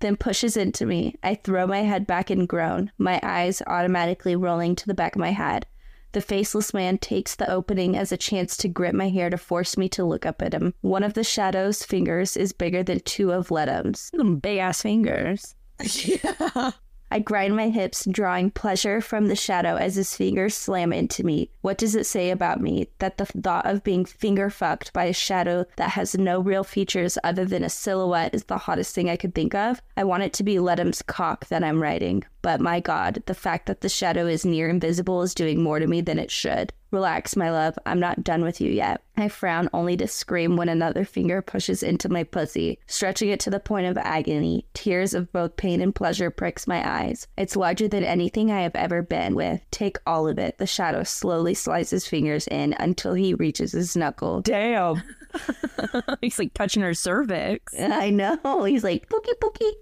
then pushes into me. I throw my head back and groan, my eyes automatically rolling to the back of my head. The faceless man takes the opening as a chance to grip my hair to force me to look up at him. One of the shadow's fingers is bigger than two of Ledum's. Big ass fingers. I grind my hips, drawing pleasure from the shadow as his fingers slam into me. What does it say about me that the thought of being finger fucked by a shadow that has no real features other than a silhouette is the hottest thing I could think of? I want it to be Ledum's cock that I'm writing. But my god, the fact that the shadow is near invisible is doing more to me than it should. Relax, my love. I'm not done with you yet. I frown only to scream when another finger pushes into my pussy, stretching it to the point of agony. Tears of both pain and pleasure pricks my eyes. It's larger than anything I have ever been with. Take all of it. The shadow slowly slides his fingers in until he reaches his knuckle. Damn. He's like touching her cervix. I know. He's like, pookie pookie.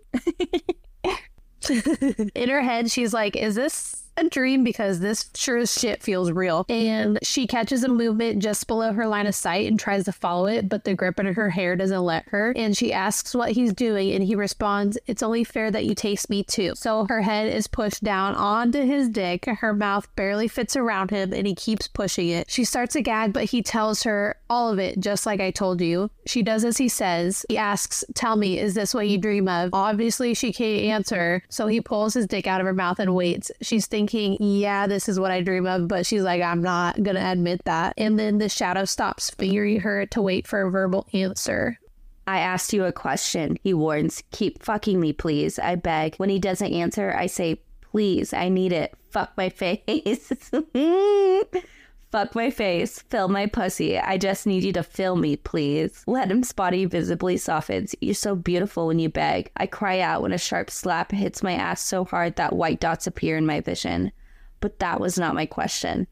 In her head, she's like, Is this a dream? Because this sure as shit feels real. And she catches a movement just below her line of sight and tries to follow it, but the grip in her hair doesn't let her. And she asks what he's doing, and he responds, It's only fair that you taste me too. So her head is pushed down onto his dick. Her mouth barely fits around him, and he keeps pushing it. She starts to gag, but he tells her all of it, just like I told you. She does as he says. He asks, Tell me, is this what you dream of? Obviously, she can't answer, so he pulls his dick out of her mouth and waits. She's thinking, Thinking, yeah, this is what I dream of, but she's like, I'm not gonna admit that. And then the shadow stops fingering her to wait for a verbal answer. I asked you a question, he warns. Keep fucking me, please. I beg. When he doesn't answer, I say, Please, I need it. Fuck my face. Fuck my face. Fill my pussy. I just need you to fill me, please. Ledum's body visibly softens. You're so beautiful when you beg. I cry out when a sharp slap hits my ass so hard that white dots appear in my vision. But that was not my question.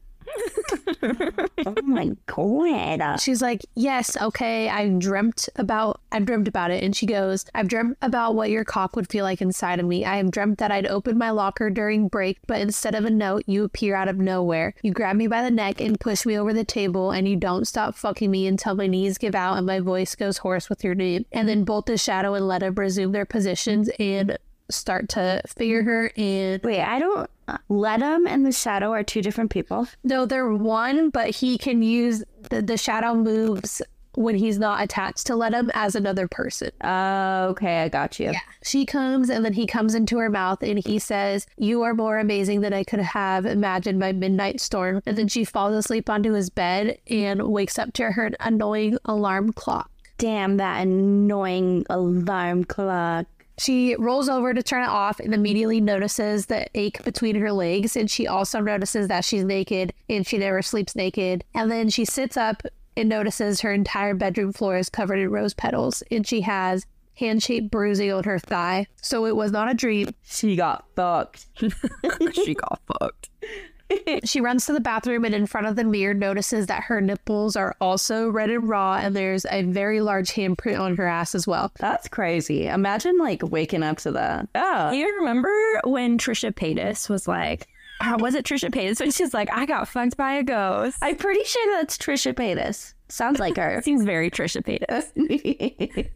oh my god. She's like, Yes, okay, I dreamt about I've dreamt about it. And she goes, I've dreamt about what your cock would feel like inside of me. I have dreamt that I'd open my locker during break, but instead of a note, you appear out of nowhere. You grab me by the neck and push me over the table, and you don't stop fucking me until my knees give out and my voice goes hoarse with your name. And then both the shadow and Letta resume their positions and start to figure her and Wait, I don't. Ledum and the shadow are two different people. No, they're one, but he can use the, the shadow moves when he's not attached to Ledum as another person. Uh, okay, I got you. Yeah. She comes and then he comes into her mouth and he says, You are more amazing than I could have imagined by midnight storm. And then she falls asleep onto his bed and wakes up to her annoying alarm clock. Damn, that annoying alarm clock. She rolls over to turn it off and immediately notices the ache between her legs. And she also notices that she's naked and she never sleeps naked. And then she sits up and notices her entire bedroom floor is covered in rose petals and she has hand shaped bruising on her thigh. So it was not a dream. She got fucked. she got fucked. She runs to the bathroom and in front of the mirror notices that her nipples are also red and raw and there's a very large handprint on her ass as well. That's crazy. Imagine like waking up to that. Oh, you remember when Trisha Paytas was like, uh, was it Trisha Paytas when she's like, I got fucked by a ghost? I'm pretty sure that's Trisha Paytas. Sounds like her. Seems very Trisha Paytas.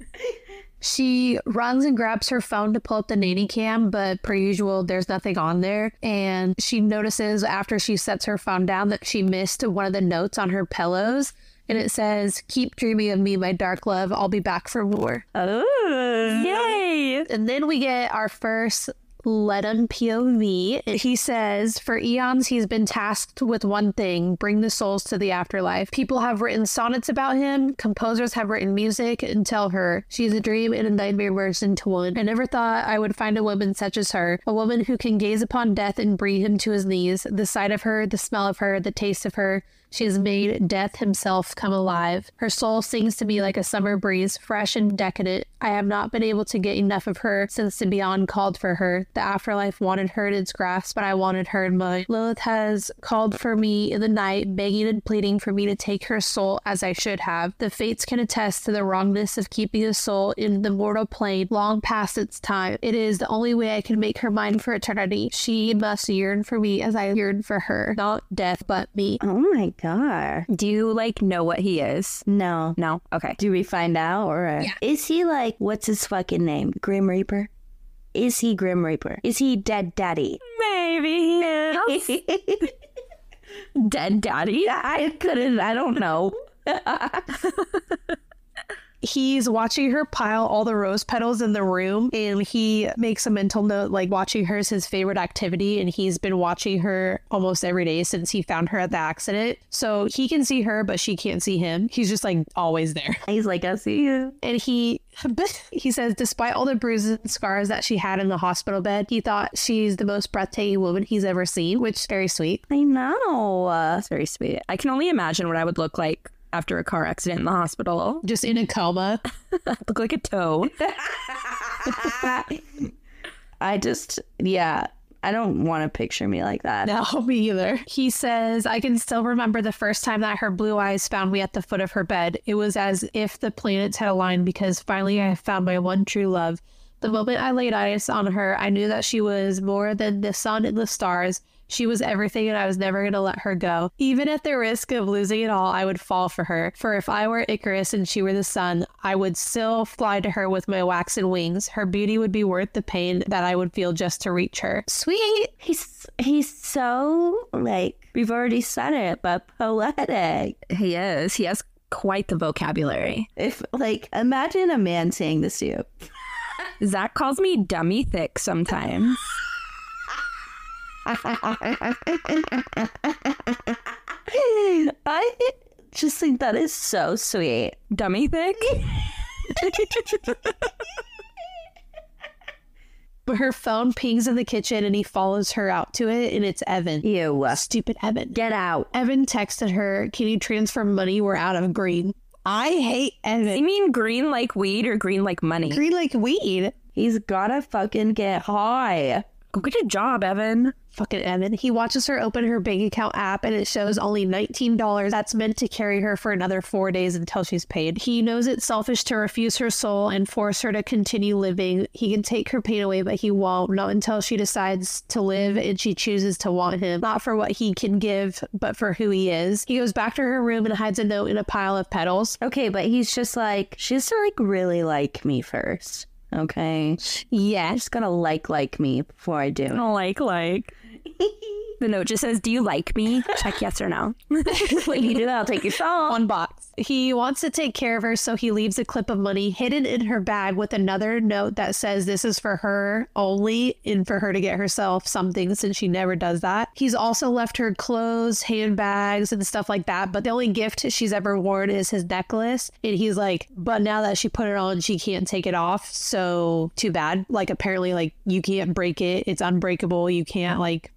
She runs and grabs her phone to pull up the nanny cam, but per usual, there's nothing on there. And she notices after she sets her phone down that she missed one of the notes on her pillows. And it says, Keep dreaming of me, my dark love. I'll be back for more. oh. Yay! And then we get our first Let him POV. He says, For eons, he's been tasked with one thing bring the souls to the afterlife. People have written sonnets about him, composers have written music, and tell her she's a dream and a nightmare merged into one. I never thought I would find a woman such as her, a woman who can gaze upon death and bring him to his knees. The sight of her, the smell of her, the taste of her, she has made death himself come alive. Her soul sings to me like a summer breeze, fresh and decadent. I have not been able to get enough of her since the beyond called for her. The afterlife wanted her in its grasp, but I wanted her in mine. Lilith has called for me in the night, begging and pleading for me to take her soul as I should have. The fates can attest to the wrongness of keeping a soul in the mortal plane long past its time. It is the only way I can make her mine for eternity. She must yearn for me as I yearn for her. Not death, but me. Oh my god. Do you like know what he is? No. No? Okay. Do we find out or uh, is he like what's his fucking name? Grim Reaper? Is he Grim Reaper? Is he Dead Daddy? Maybe he is. Dead daddy? I couldn't. I don't know. he's watching her pile all the rose petals in the room and he makes a mental note like watching her is his favorite activity and he's been watching her almost every day since he found her at the accident so he can see her but she can't see him he's just like always there He's like, I see you. and he he says despite all the bruises and scars that she had in the hospital bed he thought she's the most breathtaking woman he's ever seen which is very sweet I know. Uh, That's very sweet. I can only imagine what I would look like after a car accident in the hospital. just in a coma look like a toe. I just, yeah, I don't want to picture me like that. No, me either. He says, I can still remember the first time that her blue eyes found me at the foot of her bed. It was as if the planets had aligned because finally I found my one true love. The moment I laid eyes on her, I knew that she was more than the sun and the stars. She was everything, and I was never going to let her go. Even at the risk of losing it all, I would fall for her. For if I were Icarus and she were the sun, I would still fly to her with my waxen wings. Her beauty would be worth the pain that I would feel just to reach her. Sweet. He's he's so like we've already said it, but poetic. He is. He has quite the vocabulary. If like imagine a man saying this to you. Zach calls me dummy thick sometimes. I just think that is so sweet. dummy thick? But her phone pings in the kitchen and he follows her out to it, and it's Evan. Ew. Stupid Evan. Get out. Evan texted her, Can you transfer money? We're out of green. I hate Evan. You mean green like weed or green like money? Green like weed. He's gotta fucking get high. Go get job, Evan. Fucking Evan. He watches her open her bank account app and it shows only $19 that's meant to carry her for another four days until she's paid. He knows it's selfish to refuse her soul and force her to continue living. He can take her pain away, but he won't. Not until she decides to live and she chooses to want him. Not for what he can give, but for who he is. He goes back to her room and hides a note in a pile of petals. Okay, but he's just like she has to like really like me first. Okay. Yes. Just gotta like like me before I do. Like, like. the note just says, Do you like me? Check yes or no. when you do that, I'll take your soul. One box. He wants to take care of her, so he leaves a clip of money hidden in her bag with another note that says this is for her only and for her to get herself something since she never does that. He's also left her clothes, handbags, and stuff like that, but the only gift she's ever worn is his necklace. And he's like, but now that she put it on, she can't take it off. So too bad. Like, apparently, like, you can't break it, it's unbreakable. You can't, like,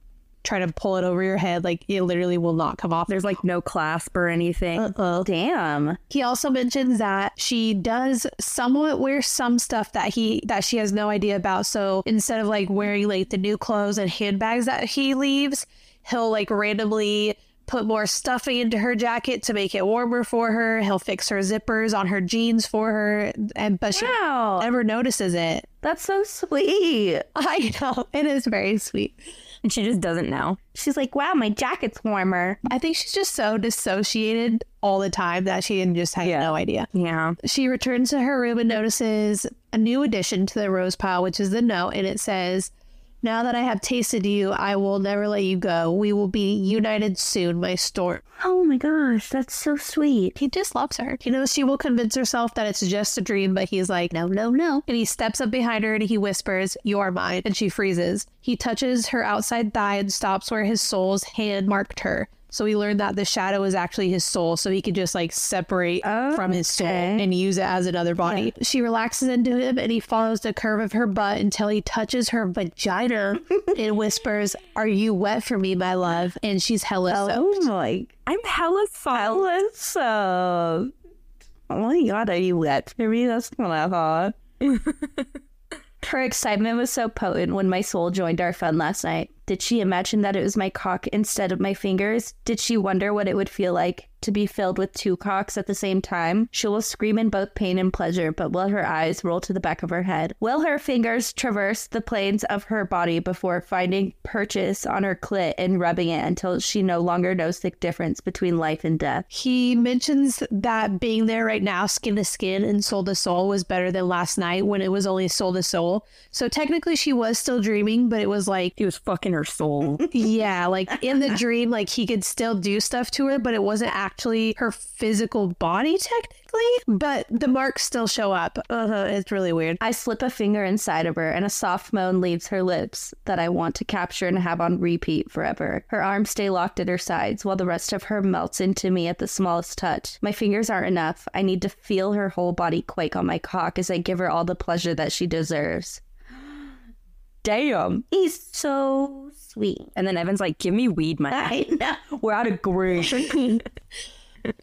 try to pull it over your head. Like, it literally will not come off. There's like no clasp or anything. Uh-oh. Damn. He also mentions that she does somewhat wear some stuff that he that she has no idea about. So instead of like wearing like the new clothes and handbags that he leaves, he'll like randomly put more stuffing into her jacket to make it warmer for her. He'll fix her zippers on her jeans for her, and but she Wow. never notices it. That's so sweet. I know it is very sweet. And she just doesn't know. She's like, wow, my jacket's warmer. I think she's just so dissociated all the time that she just had no idea. Yeah. She returns to her room and notices a new addition to the rose pile, which is the note, and it says, Now that I have tasted you, I will never let you go. We will be united soon, my storm. Oh my gosh, that's so sweet. He just loves her. He knows she will convince herself that it's just a dream, but he's like, no, no, no. And he steps up behind her and he whispers, You're mine. And she freezes. He touches her outside thigh and stops where his soul's hand marked her. So we learned that the shadow is actually his soul, so he could just like separate from his soul and use it as another body. She relaxes into him and he follows the curve of her butt until he touches her vagina and whispers, Are you wet for me, my love? And she's hella oh soaked. Oh my I'm hella Helen, so. Oh my god, are you wet for me? That's kind of hot. Her excitement was so potent when my soul joined our fun last night. Did she imagine that it was my cock instead of my fingers? Did she wonder what it would feel like to be filled with two cocks at the same time? She will scream in both pain and pleasure, but will her eyes roll to the back of her head? Will her fingers traverse the planes of her body before finding purchase on her clit and rubbing it until she no longer knows the difference between life and death? He mentions that being there right now, skin to skin and soul to soul, was better than last night when it was only soul to soul. So technically, she was still dreaming, but it was like, He was fucking her soul. yeah, like in the dream, like he could still do stuff to her, but it wasn't actually her physical body, technically. But the marks still show up. Uh, it's really weird. I slip a finger inside of her, and a soft moan leaves her lips that I want to capture and have on repeat forever. Her arms stay locked at her sides, while the rest of her melts into me at the smallest touch. My fingers aren't enough. I need to feel her whole body quake on my cock as I give her all the pleasure that she deserves. Damn, he's so sweet. and then Evan's like, give me weed, my I know. We're out of groove.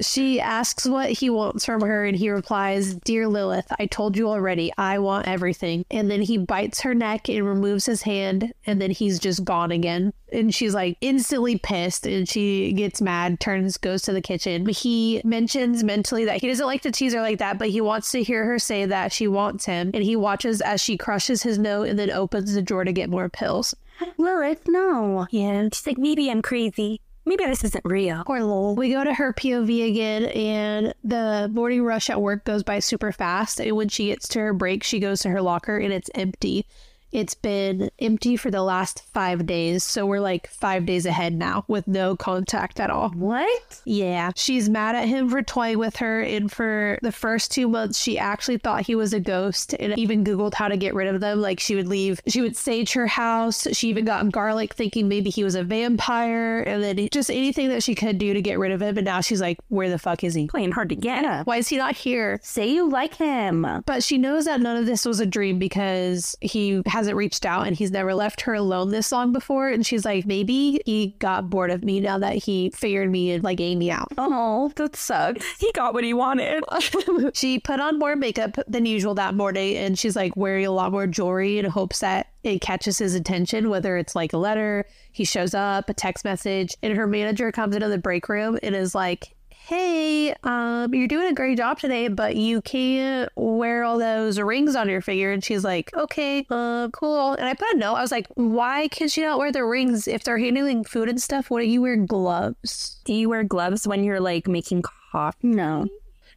She asks what he wants from her, and he replies, Dear Lilith, I told you already, I want everything. And then he bites her neck and removes his hand, and then he's just gone again. And she's like instantly pissed, and she gets mad, turns, goes to the kitchen. He mentions mentally that he doesn't like to tease her like that, but he wants to hear her say that she wants him. And he watches as she crushes his note and then opens the drawer to get more pills. Lilith, no. Yeah. She's like, maybe I'm crazy. Maybe this isn't real. Poor lol. We go to her POV again, and the morning rush at work goes by super fast. And when she gets to her break, she goes to her locker and it's empty. It's been empty for the last five days. So we're like five days ahead now with no contact at all. What? Yeah. She's mad at him for toying with her. And for the first two months, she actually thought he was a ghost and even Googled how to get rid of them. Like she would leave, she would sage her house. She even got garlic thinking maybe he was a vampire and then just anything that she could do to get rid of him. And now she's like, where the fuck is he? Playing hard to get. Why is he not here? Say you like him. But she knows that none of this was a dream because he hasn't reached out and he's never left her alone this long before. And she's like, maybe he got bored of me now that he figured me and like me out. Oh, that sucks. He got what he wanted. she put on more makeup than usual that morning and she's like wearing a lot more jewelry in hopes that it catches his attention, whether it's like a letter, he shows up, a text message, and her manager comes into the break room and is like, Hey, um, you're doing a great job today, but you can't wear all those rings on your finger. And she's like, Okay, uh, cool. And I put a note. I was like, Why can she not wear the rings if they're handling food and stuff? What do you wear gloves? Do you wear gloves when you're like making coffee? No.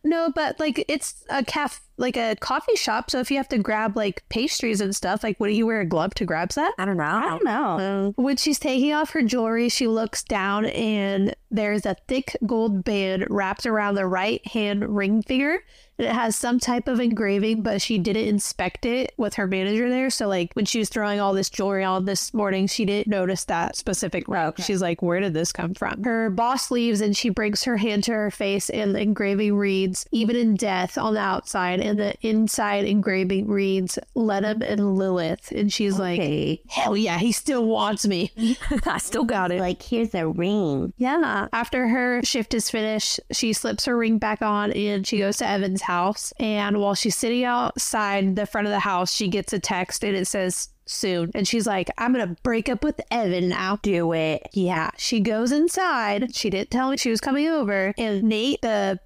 No, but like it's a caf like a coffee shop. So if you have to grab like pastries and stuff, like what do you wear a glove to grab that? I don't know. I don't know. Um, when she's taking off her jewelry, she looks down and there's a thick gold band wrapped around the right hand ring finger. And it has some type of engraving, but she didn't inspect it with her manager there. So, like, when she was throwing all this jewelry on this morning, she didn't notice that specific ring. Okay. She's like, Where did this come from? Her boss leaves and she brings her hand to her face, and the engraving reads, Even in death on the outside, and the inside engraving reads, Let him and Lilith. And she's like, Okay. Hell yeah, he still wants me. I still got it. Like, here's a ring. Yeah. After her shift is finished, she slips her ring back on and she goes to Evan's house. And while she's sitting outside the front of the house, she gets a text and it says, Soon. And she's like, I'm going to break up with Evan now. Do it. Yeah. She goes inside. She didn't tell me she was coming over. And Nate, the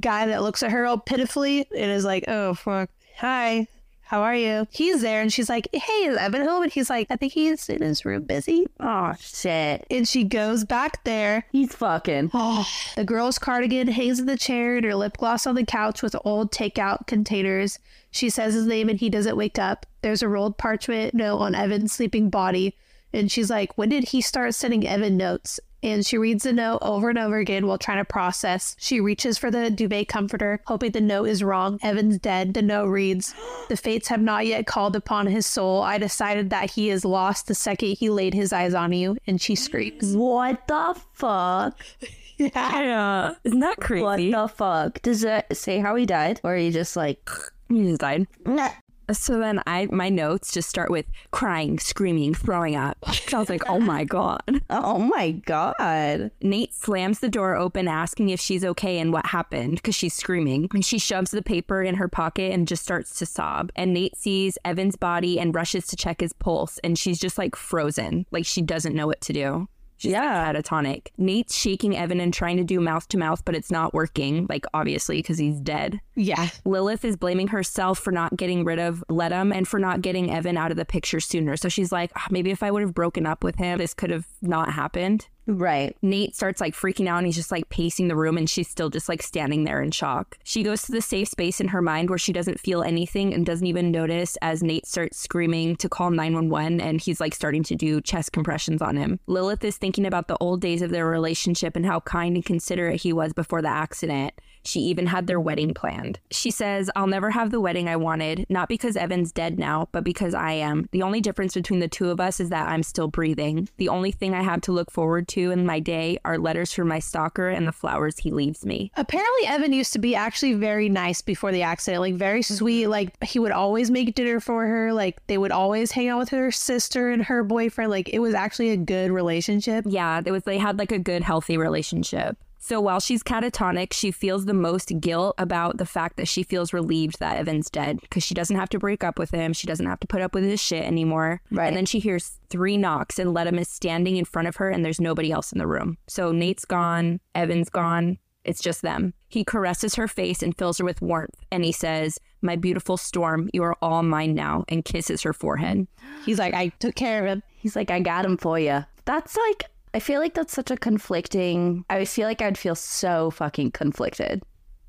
guy that looks at her all pitifully and is like, Oh, fuck. Hi. How are you? He's there and she's like, Hey, is Evan home? And he's like, I think he's in his room busy. Oh shit. And she goes back there. He's fucking. Oh, The girl's cardigan hangs in the chair and her lip gloss on the couch with old takeout containers. She says his name and he doesn't wake up. There's a rolled parchment note on Evan's sleeping body. And she's like, When did he start sending Evan notes? And she reads the note over and over again while trying to process. She reaches for the duvet comforter, hoping the note is wrong. Evan's dead. The note reads The fates have not yet called upon his soul. I decided that he is lost the second he laid his eyes on you. And she screams. What the fuck? Yeah. Isn't that crazy? What the fuck? Does it say how he died? Or he just like He just died. Nah. So then I my notes just start with crying, screaming, throwing up. So I was like, oh my God. Oh my god. Nate slams the door open, asking if she's okay and what happened because she's screaming. And she shoves the paper in her pocket and just starts to sob. And Nate sees Evan's body and rushes to check his pulse. And she's just like frozen, like she doesn't know what to do. She's yeah. catatonic. Nate's shaking Evan and trying to do mouth to mouth, but it's not working, like obviously because he's dead. Yeah. Lilith is blaming herself for not getting rid of Ledum and for not getting Evan out of the picture sooner. So she's like, "Ah, maybe if I would have broken up with him, this could have not happened. Right. Nate starts like freaking out and he's just like pacing the room and she's still just like standing there in shock. She goes to the safe space in her mind where she doesn't feel anything and doesn't even notice as Nate starts screaming to call 911 and he's like starting to do chest compressions on him. Lilith is thinking about the old days of their relationship and how kind and considerate he was before the accident. She even had their wedding planned. She says, I'll never have the wedding I wanted, not because Evan's dead now, but because I am. The only difference between the two of us is that I'm still breathing. The only thing I have to look forward to in my day are letters from my stalker and the flowers he leaves me. Apparently, Evan used to be actually very nice before the accident, like very sweet. Like he would always make dinner for her. Like they would always hang out with her sister and her boyfriend. Like it was actually a good relationship. Yeah, it was they had like a good healthy relationship. So while she's catatonic, she feels the most guilt about the fact that she feels relieved that Evan's dead because she doesn't have to break up with him. She doesn't have to put up with his shit anymore. Right. And then she hears three knocks and Ledum is standing in front of her and there's nobody else in the room. So Nate's gone, Evan's gone. It's just them. He caresses her face and fills her with warmth and he says, My beautiful storm, you are all mine now, and kisses her forehead. He's like, I took care of him. He's like, I got him for you. That's like, I feel like that's such a conflicting. I feel like I'd feel so fucking conflicted.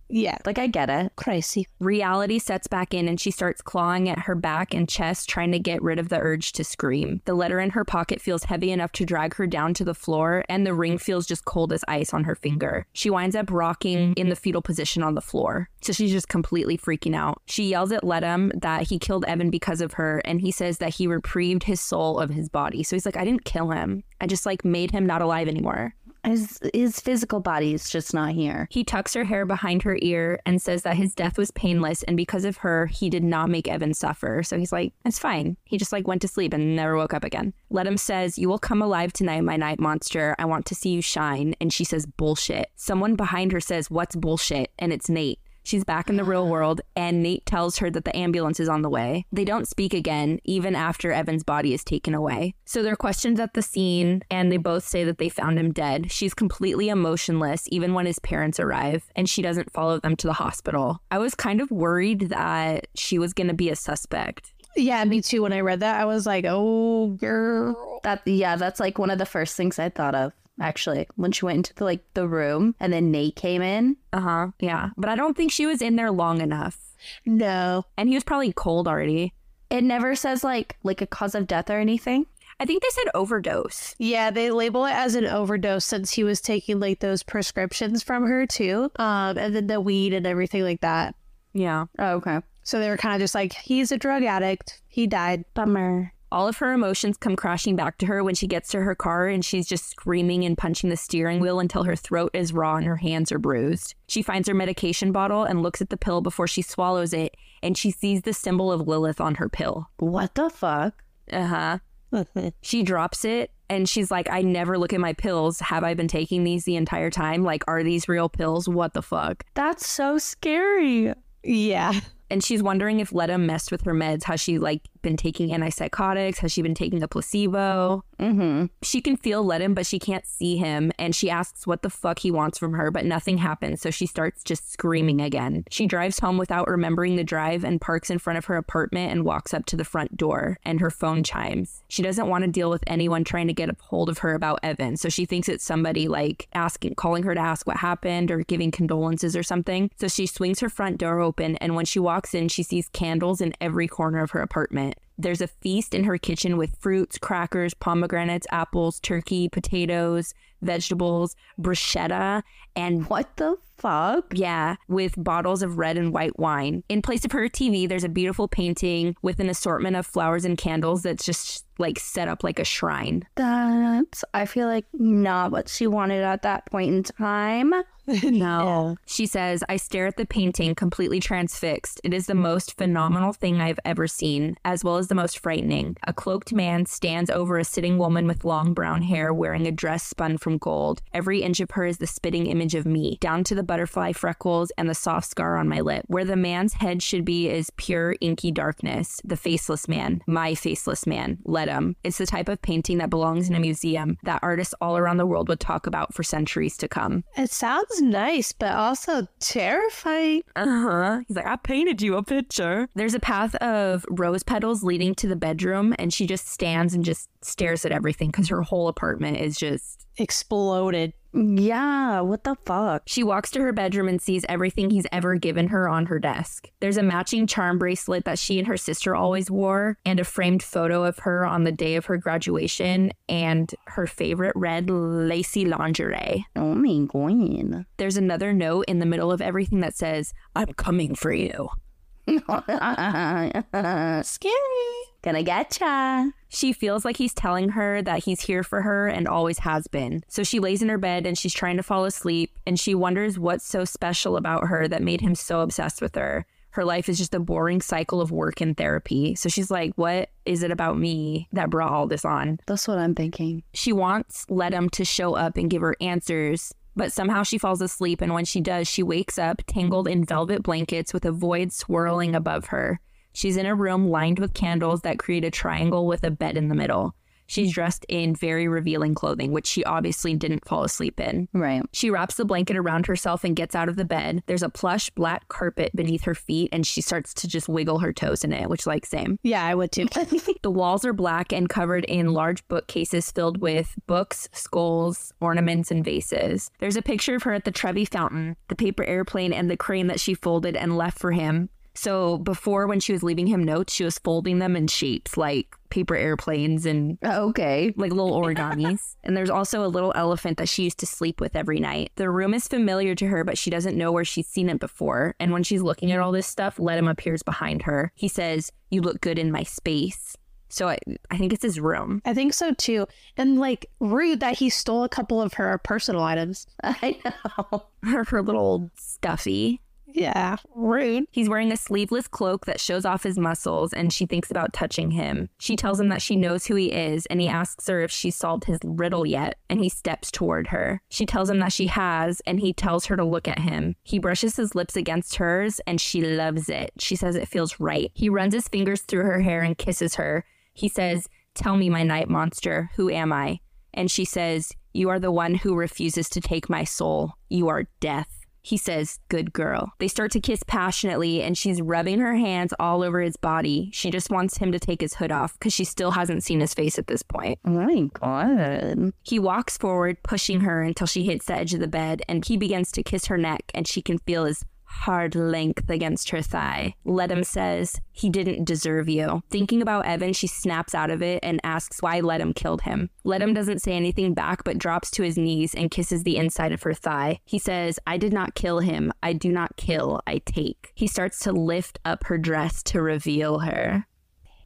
Yeah, Like, I get it. crazy. Reality sets back in and she starts clawing at her back and chest, trying to get rid of the urge to scream. The letter in her pocket feels heavy enough to drag her down to the floor, and the ring feels just cold as ice on her finger. She winds up rocking in the mm-hmm. fetal position on the floor. So she's just completely freaking out. She yells at Ledum that he killed Evan because of her, and he says that he reprieved his soul of his body. So he's like, I didn't kill him. I just like made him not alive anymore. His, his physical body is just not here. He tucks her hair behind her ear and says that his death was painless and because of her, he did not make Evan suffer. So he's like, it's fine. He just like went to sleep and never woke up again. Ledum says, You will come alive tonight, my night monster. I want to see you shine. And she says, Bullshit. Someone behind her says, What's bullshit? And it's Nate. She's back in the real world, and Nate tells her that the ambulance is on the way. They don't speak again, even after Evan's body is taken away. So they're questioned at the scene, and they both say that they found him dead. She's completely emotionless, even when his parents arrive, and she doesn't follow them to the hospital. I was kind of worried that she was going to be a suspect. Yeah, me too. When I read that, I was like, oh, girl. That yeah, that's like one of the first things I thought of actually when she went into the, like the room and then Nate came in. Uh huh. Yeah. But I don't think she was in there long enough. No. And he was probably cold already. It never says like like a cause of death or anything. I think they said overdose. Yeah, they label it as an overdose since he was taking like those prescriptions from her too. Um, and then the weed and everything like that. Yeah. Oh, okay. So they were kind of just like, he's a drug addict. He died. Bummer. All of her emotions come crashing back to her when she gets to her car and she's just screaming and punching the steering wheel until her throat is raw and her hands are bruised. She finds her medication bottle and looks at the pill before she swallows it, and she sees the symbol of Lilith on her pill. What the fuck? Uh huh. She drops it and she's like, I never look at my pills. Have I been taking these the entire time? Like, are these real pills? What the fuck? That's so scary. Yeah. And she's wondering if Letta messed with her meds, how she like been taking antipsychotics? Has she been taking a placebo? Mm-hmm. She can feel Ledum, but she can't see him. And she asks what the fuck he wants from her, but nothing happens. So she starts just screaming again. She drives home without remembering the drive and parks in front of her apartment and walks up to the front door. And her phone chimes. She doesn't want to deal with anyone trying to get a hold of her about Evan. So she thinks it's somebody like asking, calling her to ask what happened or giving condolences or something. So she swings her front door open. And when she walks in, she sees candles in every corner of her apartment. There's a feast in her kitchen with fruits, crackers, pomegranates, apples, turkey, potatoes, vegetables, bruschetta, and What the fuck? yeah, with bottles of red and white wine. In place of her TV, there's a beautiful painting with an assortment of flowers and candles that's just like set up like a shrine. That's, I feel like, not what she wanted at that point in time. No. She says, I stare at the painting completely transfixed. It is the most phenomenal thing I've ever seen, as well as the most frightening. A cloaked man stands over a sitting woman with long brown hair wearing a dress spun from gold. Every inch of her is the spitting image of me, down to the butterfly freckles and the soft scar on my lip. Where the man's head should be is pure inky darkness. The faceless man, my faceless man, let him. It's the type of painting that belongs in a museum that artists all around the world would talk about for centuries to come. It sounds nice, but also terrifying. Uh huh. He's like, I painted you a picture. There's a path of rose petals leading to the bedroom, and she just stands and just stares at everything because her whole apartment is just. Exploded. Yeah, what the fuck? She walks to her bedroom and sees everything he's ever given her on her desk. There's a matching charm bracelet that she and her sister always wore, and a framed photo of her on the day of her graduation, and her favorite red lacy lingerie. Oh my god. There's another note in the middle of everything that says, I'm coming for you. Scary. Gonna getcha. She feels like he's telling her that he's here for her and always has been. So she lays in her bed and she's trying to fall asleep and she wonders what's so special about her that made him so obsessed with her. Her life is just a boring cycle of work and therapy. So she's like, what is it about me that brought all this on? That's what I'm thinking. She wants Ledum to show up and give her answers, but somehow she falls asleep. And when she does, she wakes up tangled in velvet blankets with a void swirling above her. She's in a room lined with candles that create a triangle with a bed in the middle. She's mm. dressed in very revealing clothing, which she obviously didn't fall asleep in. Right. She wraps the blanket around herself and gets out of the bed. There's a plush black carpet beneath her feet, and she starts to just wiggle her toes in it, which, like, same. Yeah, I would too. The walls are black and covered in large bookcases filled with books, skulls, ornaments, and vases. There's a picture of her at the Trevi Fountain, the paper airplane, and the crane that she folded and left for him. So before, when she was leaving him notes, she was folding them in shapes like paper airplanes and oh, Okay. like little origamis. and there's also a little elephant that she used to sleep with every night. The room is familiar to her, but she doesn't know where she's seen it before. And when she's looking at all this stuff, Ledum appears behind her. He says, You look good in my space. So I, I think it's his room. I think so too. And like rude that he stole a couple of her personal items. I know. Her, her little stuffy. Yeah, rude. He's wearing a sleeveless cloak that shows off his muscles, and she thinks about touching him. She tells him that she knows who he is, and he asks her if she's solved his riddle yet, and he steps toward her. She tells him that she has, and he tells her to look at him. He brushes his lips against hers, and she loves it. She says it feels right. He runs his fingers through her hair and kisses her. He says, Tell me, my night monster, who am I? And she says, You are the one who refuses to take my soul. You are death. He says, Good girl. They start to kiss passionately, and she's rubbing her hands all over his body. She just wants him to take his hood off because she still hasn't seen his face at this point. Oh my god. He walks forward, pushing her until she hits the edge of the bed, and he begins to kiss her neck, and she can feel his hard length against her thigh. Ledum says, He didn't deserve you. Thinking about Evan, she snaps out of it and asks why Ledum killed him. Ledum doesn't say anything back but drops to his knees and kisses the inside of her thigh. He says, I did not kill him. I do not kill, I take. He starts to lift up her dress to reveal her.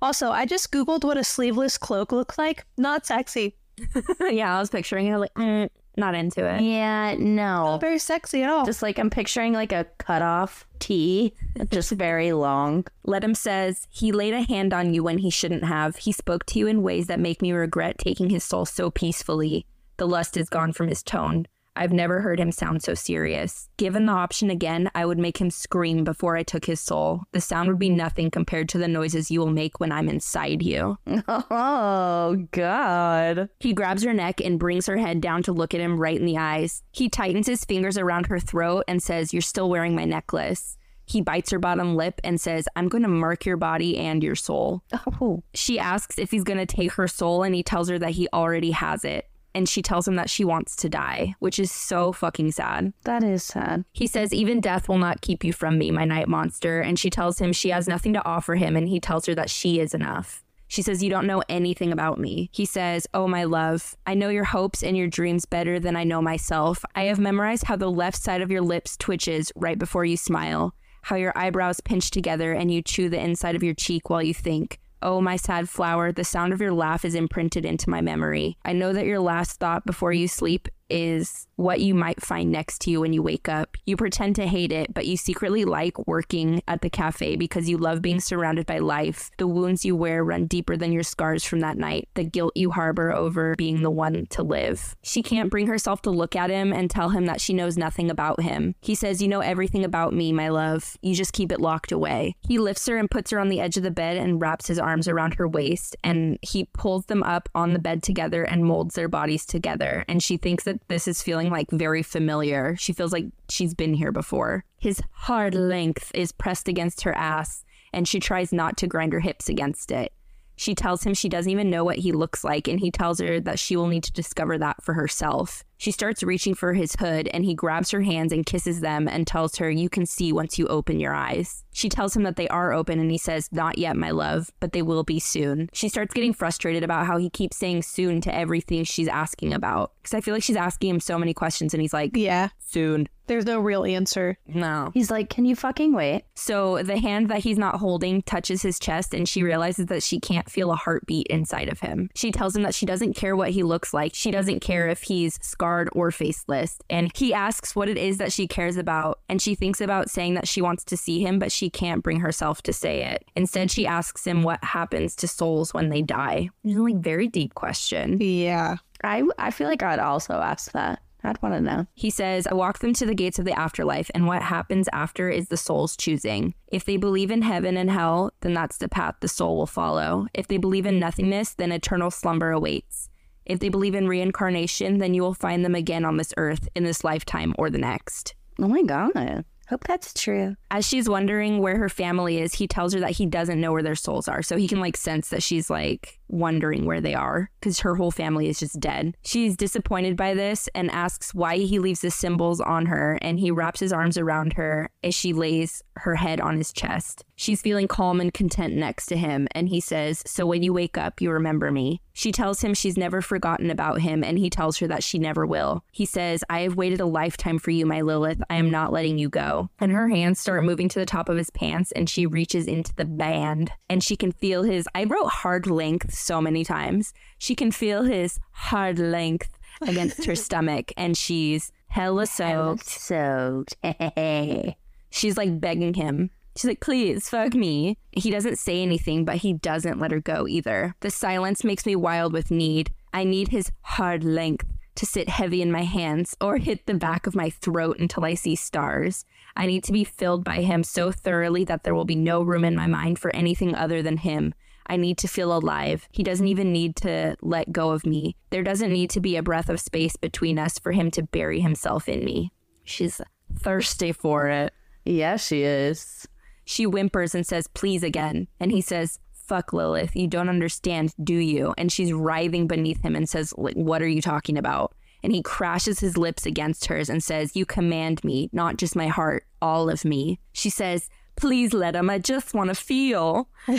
Also, I just Googled what a sleeveless cloak looked like. Not sexy. yeah, I was picturing it like, mm, not into it. Yeah, no. Not very sexy at all. Just like I'm picturing like a cutoff T, just very long. Ledum says, He laid a hand on you when he shouldn't have. He spoke to you in ways that make me regret taking his soul so peacefully. The lust is gone from his tone. I've never heard him sound so serious. Given the option again, I would make him scream before I took his soul. The sound would be mm-hmm. nothing compared to the noises you will make when I'm inside you. Oh, God. He grabs her neck and brings her head down to look at him right in the eyes. He tightens his fingers around her throat and says, You're still wearing my necklace. He bites her bottom lip and says, I'm going to mark your body and your soul. Oh, She asks if he's going to take her soul, and he tells her that he already has it. And she tells him that she wants to die, which is so fucking sad. that is sad. He says, Even death will not keep you from me, my night monster. And she tells him she has nothing to offer him, and he tells her that she is enough. She says, You don't know anything about me. He says, Oh, my love, I know your hopes and your dreams better than I know myself. I have memorized how the left side of your lips twitches right before you smile, how your eyebrows pinch together and you chew the inside of your cheek while you think. Oh, my sad flower, the sound of your laugh is imprinted into my memory. I know that your last thought before you sleep is what you might find next to you when you wake up. You pretend to hate it, but you secretly like working at the cafe because you love being surrounded by life. The wounds you wear run deeper than your scars from that night, the guilt you harbor over being the one to live. She can't bring herself to look at him and tell him that she knows nothing about him. He says, You know everything about me, my love. You just keep it locked away. He lifts her and puts her on the edge of the bed and wraps his arms around her waist, and he pulls them up on the bed together and molds their bodies together. And she thinks that this is feeling like very familiar. She feels like she's been here before. His hard length is pressed against her ass, and she tries not to grind her hips against it. She tells him she doesn't even know what he looks like, and he tells her that she will need to discover that for herself. She starts reaching for his hood, and he grabs her hands and kisses them and tells her, You can see once you open your eyes. She tells him that they are open, and he says, Not yet, my love, but they will be soon. She starts getting frustrated about how he keeps saying soon to everything she's asking about. Because I feel like she's asking him so many questions, and he's like, Yeah. Soon. There's no real answer. No. He's like, Can you fucking wait? So the hand that he's not holding touches his chest, and she realizes that she can't feel a heartbeat inside of him. She tells him that she doesn't care what he looks like. She doesn't care if he's scarred or faceless. And he asks what it is that she cares about, and she thinks about saying that she wants to see him, but she can't bring herself to say it. Instead, she asks him what happens to souls when they die. It's a like very deep question. Yeah. I, I feel like I'd also ask that. I'd want to know. He says, I walk them to the gates of the afterlife, and what happens after is the soul's choosing. If they believe in heaven and hell, then that's the path the soul will follow. If they believe in nothingness, then eternal slumber awaits. If they believe in reincarnation, then you will find them again on this earth in this lifetime or the next. Oh my God. Hope that's true. As she's wondering where her family is, he tells her that he doesn't know where their souls are. So he can like sense that she's like wondering where they are because her whole family is just dead. She's disappointed by this and asks why he leaves the symbols on her. And he wraps his arms around her as she lays her head on his chest. She's feeling calm and content next to him. And he says, So when you wake up, you remember me. She tells him she's never forgotten about him, and he tells her that she never will. He says, I have waited a lifetime for you, my Lilith. I am not letting you go. And her hands start moving to the top of his pants, and she reaches into the band, and she can feel his. I wrote hard length so many times. She can feel his hard length against her stomach, and she's hella soaked. So, She's like begging him. She's like, please, fuck me. He doesn't say anything, but he doesn't let her go either. The silence makes me wild with need. I need his hard length to sit heavy in my hands or hit the back of my throat until I see stars. I need to be filled by him so thoroughly that there will be no room in my mind for anything other than him. I need to feel alive. He doesn't even need to let go of me. There doesn't need to be a breath of space between us for him to bury himself in me. She's thirsty for it. yeah, she is. She whimpers and says, please again. And he says, fuck Lilith, you don't understand, do you? And she's writhing beneath him and says, like, what are you talking about? And he crashes his lips against hers and says, You command me, not just my heart, all of me. She says, Please Ledum, I just want to feel.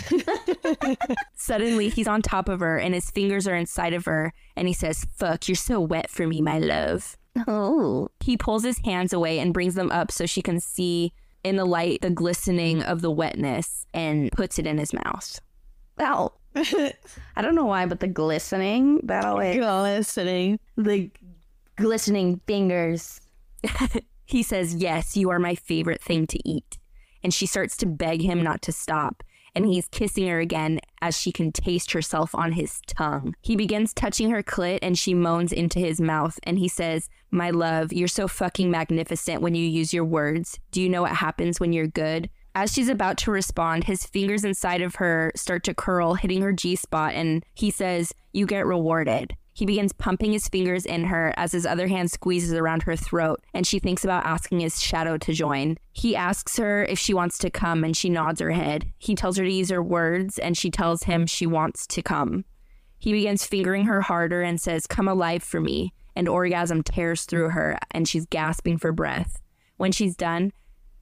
Suddenly, he's on top of her and his fingers are inside of her. And he says, Fuck, you're so wet for me, my love. Oh, He pulls his hands away and brings them up so she can see in the light the glistening of the wetness and puts it in his mouth. ow. I don't know why, but the glistening, that always, Listening. the glistening fingers. He says, Yes, you are my favorite thing to eat. And she starts to beg him not to stop. and he's kissing her again as she can taste herself on his tongue. He begins touching her clit and she moans into his mouth and he says, My love, you're so fucking magnificent when you use your words. Do you know what happens when you're good? As she's about to respond, his fingers inside of her start to curl, hitting her G spot, and he says, You get rewarded. He begins pumping his fingers in her as his other hand squeezes around her throat, and she thinks about asking his shadow to join. He asks her if she wants to come, and she nods her head. He tells her to use her words, and she tells him she wants to come. He begins fingering her harder and says, Come alive for me. And orgasm tears through her, and she's gasping for breath. When she's done,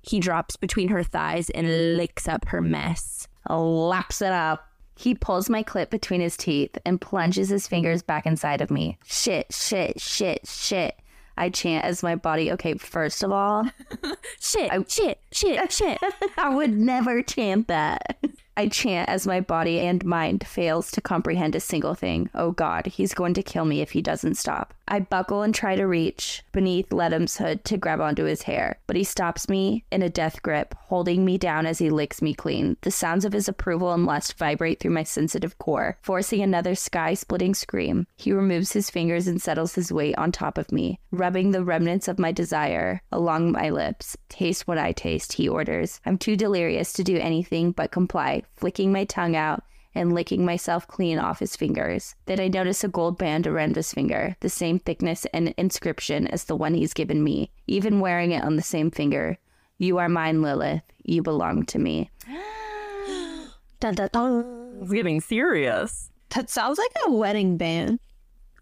he drops between her thighs and licks up her mess. Laps it up. He pulls my clit between his teeth and plunges his fingers back inside of me. Shit, shit, shit, shit. I chant as my body. Okay, first of all, Shit, shit, shit, shit. I would never chant that. I chant as my body and mind fails to comprehend a single thing. Oh God, he's going to kill me if he doesn't stop. I buckle and try to reach beneath Ledum's hood to grab onto his hair, but he stops me in a death grip, holding me down as he licks me clean. The sounds of his approval and lust vibrate through my sensitive core, forcing another sky splitting scream. He removes his fingers and settles his weight on top of me, rubbing the remnants of my desire along my lips. Taste what I taste, he orders. I'm too delirious to do anything but comply, flicking my tongue out and licking myself clean off his fingers. Then I notice a gold band around his finger, the same thickness and inscription as the one he's given me, even wearing it on the same finger. You are mine, Lilith. You belong to me. Dun, dun, dun. It's getting serious. That sounds like a wedding band.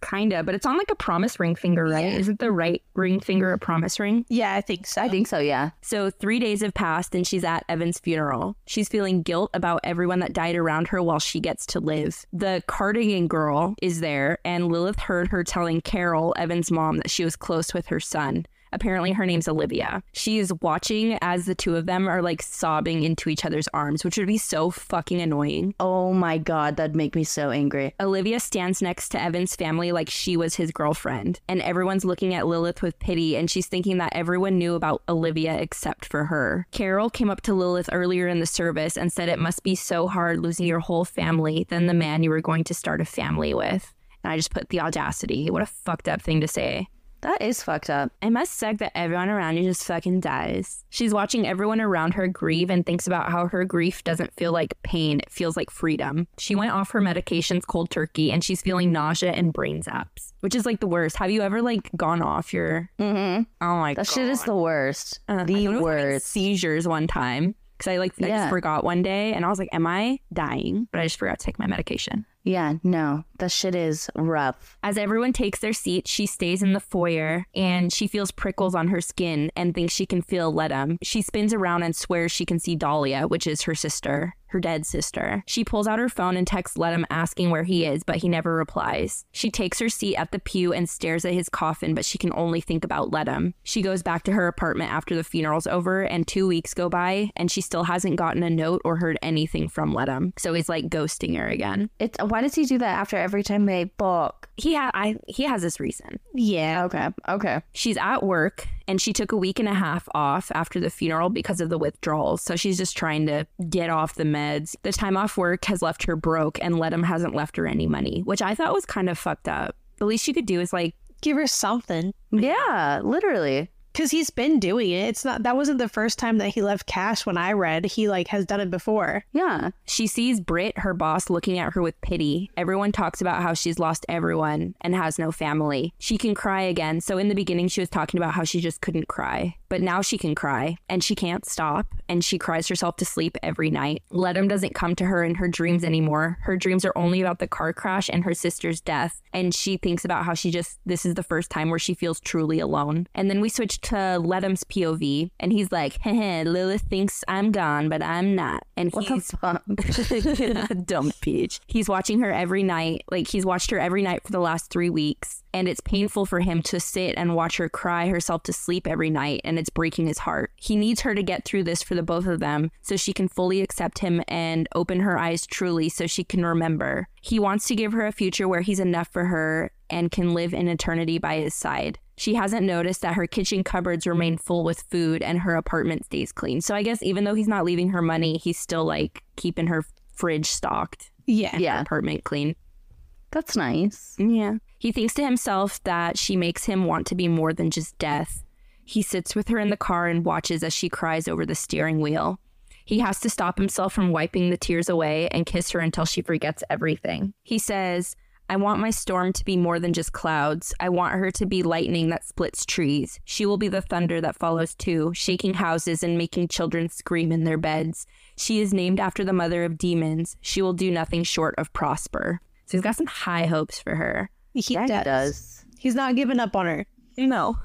Kinda, but it's on like a promise ring finger, right? Isn't the right ring finger a promise ring? Yeah, I think so. I think so, yeah. So, three days have passed and she's at Evan's funeral. She's feeling guilt about everyone that died around her while she gets to live. The cardigan girl is there, and Lilith heard her telling Carol, Evan's mom, that she was close with her son. Apparently, her name's Olivia. She is watching as the two of them are like sobbing into each other's arms, which would be so fucking annoying. Oh my God, that'd make me so angry. Olivia stands next to Evan's family like she was his girlfriend, and everyone's looking at Lilith with pity, and she's thinking that everyone knew about Olivia except for her. Carol came up to Lilith earlier in the service and said it must be so hard losing your whole family than the man you were going to start a family with. And I just put the audacity. What a fucked up thing to say. That is fucked up. It must suck that everyone around you just fucking dies. She's watching everyone around her grieve and thinks about how her grief doesn't feel like pain, it feels like freedom. She went off her medications cold turkey and she's feeling nausea and brain zaps, which is like the worst. Have you ever like gone off your. Mm-hmm. Oh my That god. shit is the worst. Uh, I the worst. Seizures one time. Because I like I just forgot one day and I was like, Am I dying? But I just forgot to take my medication. Yeah, no, that shit is rough. As everyone takes their seat, she stays in the foyer and she feels prickles on her skin and thinks she can feel Ledum. She spins around and swears she can see Dahlia, which is her sister, her dead sister. She pulls out her phone and texts Ledum asking where he is, but he never replies. She takes her seat at the pew and stares at his coffin, but she can only think about Ledum. She goes back to her apartment after the funeral's over, and two weeks go by, and she still hasn't gotten a note or heard anything from Ledum. So he's like ghosting her again. It's why does he do that after every time they book? He ha- I he has this reason. Yeah. Okay, okay. She's at work and she took a week and a half off after the funeral because of the withdrawals. So she's just trying to get off the meds. The time off work has left her broke and Ledum hasn't left her any money, which I thought was kind of fucked up. The least she could do is like, Give her something. Yeah, literally. Cause he's been doing it. It's not that wasn't the first time that he left cash when I read. He like has done it before. Yeah. she sees Britt, her boss, looking at her with pity. Everyone talks about how she's lost everyone and has no family. She can cry again. So in the beginning, she was talking about how she just couldn't cry. But now she can cry and she can't stop and she cries herself to sleep every night. Ledum doesn't come to her in her dreams anymore. Her dreams are only about the car crash and her sister's death. And she thinks about how she just, this is the first time where she feels truly alone. And then we switch to Ledum's POV and he's like, Heh, Lilith thinks I'm gone, but I'm not. And What he's the dumb peach. He's watching her every night. Like he's watched her every night for the last three weeks. And it's painful for him to sit and watch her cry herself to sleep every night. And it's breaking his heart. He needs her to get through this for the both of them so she can fully accept him and open her eyes truly so she can remember. He wants to give her a future where he's enough for her and can live in eternity by his side. She hasn't noticed that her kitchen cupboards remain full with food and her apartment stays clean. So I guess even though he's not leaving her money, he's still like keeping her fridge stocked, Yeah. Yeah, apartment clean. That's nice. Yeah. He thinks to himself that she makes him want to be more than just death. He sits with her in the car and watches as she cries over the steering wheel. He has to stop himself from wiping the tears away and kiss her until she forgets everything. He says, I want my storm to be more than just clouds. I want her to be lightning that splits trees. She will be the thunder that follows too, shaking houses and making children scream in their beds. She is named after the mother of demons. She will do nothing short of prosper. So he's got some high hopes for her. He Yeah, does. does. He's not giving up on her. No.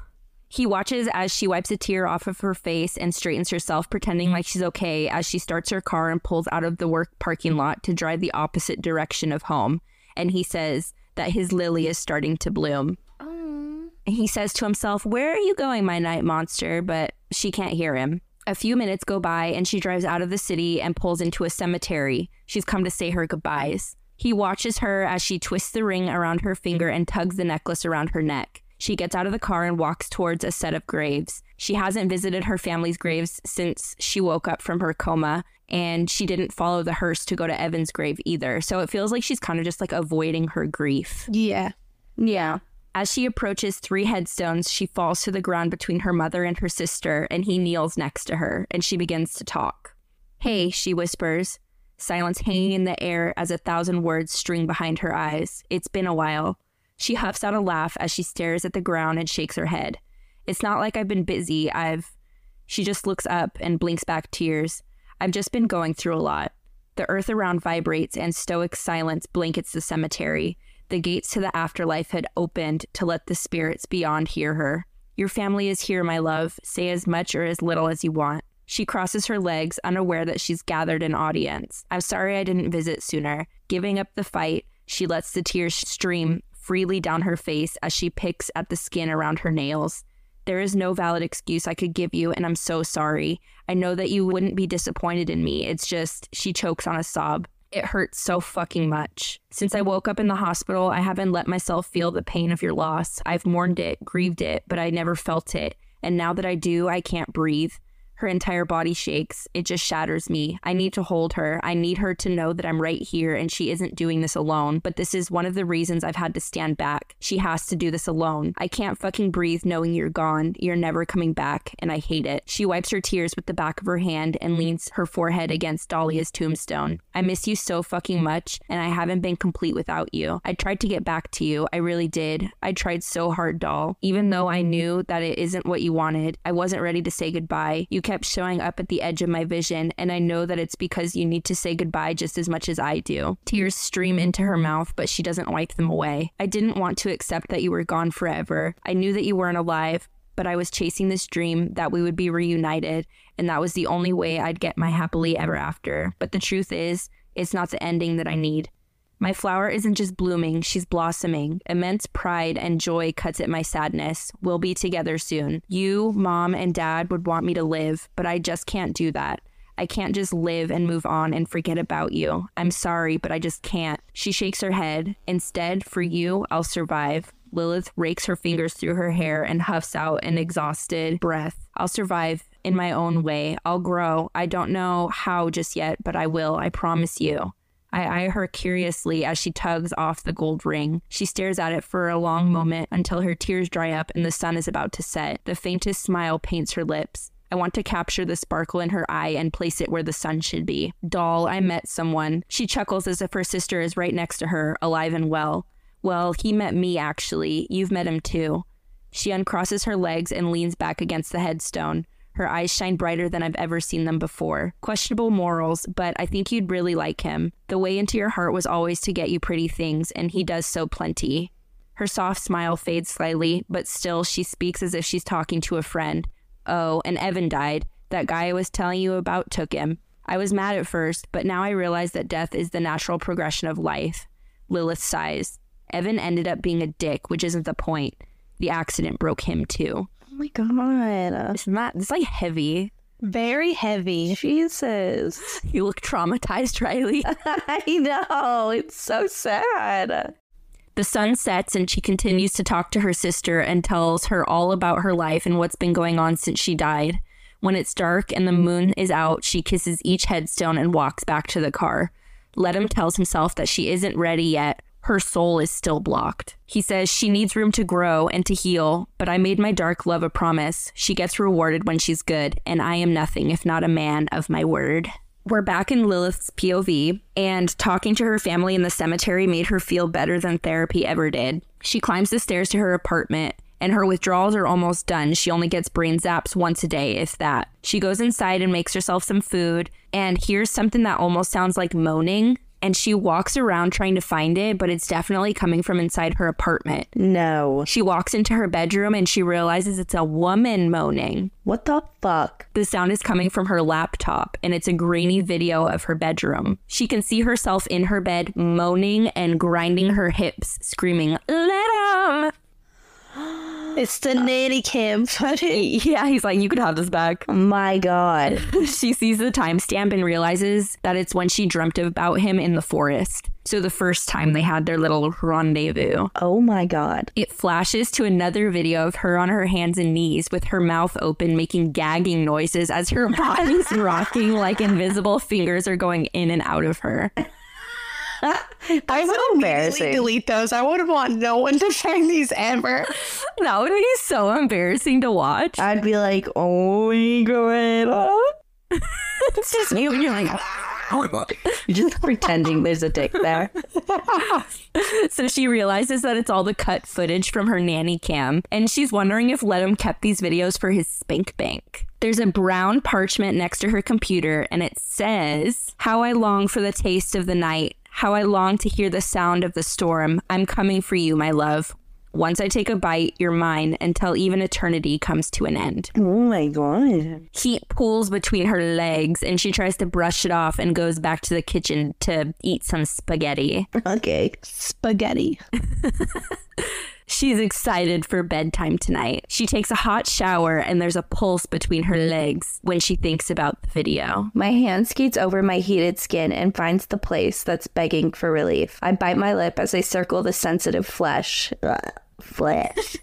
He watches as she wipes a tear off of her face and straightens herself, pretending mm-hmm. like she's okay as she starts her car and pulls out of the work parking lot to drive the opposite direction of home. And he says that his lily is starting to bloom. And he says to himself, Where are you going, my night monster? But she can't hear him. A few minutes go by and she drives out of the city and pulls into a cemetery. She's come to say her goodbyes. He watches her as she twists the ring around her finger and tugs the necklace around her neck. She gets out of the car and walks towards a set of graves. She hasn't visited her family's graves since she woke up from her coma, and she didn't follow the hearse to go to Evan's grave either. So it feels like she's kind of just like avoiding her grief. Yeah. Yeah. As she approaches three headstones, she falls to the ground between her mother and her sister, and he kneels next to her, and she begins to talk. Hey, she whispers, silence hanging in the air as a thousand words string behind her eyes. It's been a while. She huffs out a laugh as she stares at the ground and shakes her head. It's not like I've been busy. I've. She just looks up and blinks back tears. I've just been going through a lot. The earth around vibrates and stoic silence blankets the cemetery. The gates to the afterlife had opened to let the spirits beyond hear her. Your family is here, my love. Say as much or as little as you want. She crosses her legs, unaware that she's gathered an audience. I'm sorry I didn't visit sooner. Giving up the fight, she lets the tears stream freely down her face as she picks at the skin around her nails. There is no valid excuse I could give you, and I'm so sorry. I know that you wouldn't be disappointed in me. It's just, she chokes on a sob. It hurts so fucking much. Since I woke up in the hospital, I haven't let myself feel the pain of your loss. I've mourned it, grieved it, but I never felt it. And now that I do, I can't breathe. Her entire body shakes. It just shatters me. I need to hold her. I need her to know that I'm right here and she isn't doing this alone. But this is one of the reasons I've had to stand back. She has to do this alone. I can't fucking breathe knowing you're gone. You're never coming back, and I hate it. She wipes her tears with the back of her hand and leans her forehead against Dahlia's tombstone. I miss you so fucking much, and I haven't been complete without you. I tried to get back to you. I really did. I tried so hard, doll. Even though I knew that it isn't what you wanted, I wasn't ready to say goodbye. You kept showing up at the edge of my vision, and I know that it's because you need to say goodbye just as much as I do. Tears stream into her mouth, but she doesn't wipe them away. I didn't want to accept that you were gone forever. I knew that you weren't alive, but I was chasing this dream that we would be reunited, and that was the only way I'd get my happily ever after. But the truth is, it's not the ending that I need. My flower isn't just blooming, she's blossoming. Immense pride and joy cuts at my sadness. We'll be together soon. You, mom, and dad would want me to live, but I just can't do that. I can't just live and move on and forget about you. I'm sorry, but I just can't. She shakes her head. Instead, for you, I'll survive. Lilith rakes her fingers through her hair and huffs out an exhausted breath. I'll survive in my own way. I'll grow. I don't know how just yet, but I will. I promise you. I eye her curiously as she tugs off the gold ring. She stares at it for a long moment until her tears dry up and the sun is about to set. The faintest smile paints her lips. I want to capture the sparkle in her eye and place it where the sun should be. Doll, I met someone. She chuckles as if her sister is right next to her, alive and well. Well, he met me, actually. You've met him too. She uncrosses her legs and leans back against the headstone. Her eyes shine brighter than I've ever seen them before. Questionable morals, but I think you'd really like him. The way into your heart was always to get you pretty things, and he does so plenty. Her soft smile fades slightly, but still she speaks as if she's talking to a friend. Oh, and Evan died. That guy I was telling you about took him. I was mad at first, but now I realize that death is the natural progression of life. Lilith sighs. Evan ended up being a dick, which isn't the point. The accident broke him too. Oh my god. Isn't that it's like heavy? Very heavy. Jesus. You look traumatized, Riley. I know. It's so sad. The sun sets and she continues to talk to her sister and tells her all about her life and what's been going on since she died. When it's dark and the moon is out, she kisses each headstone and walks back to the car. Ledum tells himself that she isn't ready yet. Her soul is still blocked. He says she needs room to grow and to heal, but I made my dark love a promise. She gets rewarded when she's good, and I am nothing if not a man of my word. We're back in Lilith's POV, and talking to her family in the cemetery made her feel better than therapy ever did. She climbs the stairs to her apartment, and her withdrawals are almost done. She only gets brain zaps once a day, if that. She goes inside and makes herself some food, and hears something that almost sounds like moaning. And she walks around trying to find it, but it's definitely coming from inside her apartment. No. She walks into her bedroom and she realizes it's a woman moaning. What the fuck? The sound is coming from her laptop, and it's a grainy video of her bedroom. She can see herself in her bed moaning and grinding her hips, screaming, Let him! It's the nanny cam footage. Yeah, he's like, You could have this back. My God. she sees the timestamp and realizes that it's when she dreamt about him in the forest. So the first time they had their little rendezvous. Oh my God. It flashes to another video of her on her hands and knees with her mouth open, making gagging noises as her body's rocking like invisible fingers are going in and out of her. I would embarrassing. delete those. I wouldn't want no one to find these ever. That would be so embarrassing to watch. I'd be like, oh my God. It's just you and you're like, You're just pretending there's a dick there. So she realizes that it's all the cut footage from her nanny cam, and she's wondering if Ledum kept these videos for his spank bank. There's a brown parchment next to her computer, and it says, How I long for the taste of the night, how I long to hear the sound of the storm. I'm coming for you, my love. Once I take a bite, you're mine until even eternity comes to an end. Oh my God. Heat pools between her legs, and she tries to brush it off and goes back to the kitchen to eat some spaghetti. Okay. Spaghetti. She's excited for bedtime tonight. She takes a hot shower and there's a pulse between her legs when she thinks about the video. My hand skates over my heated skin and finds the place that's begging for relief. I bite my lip as I circle the sensitive flesh. Flesh.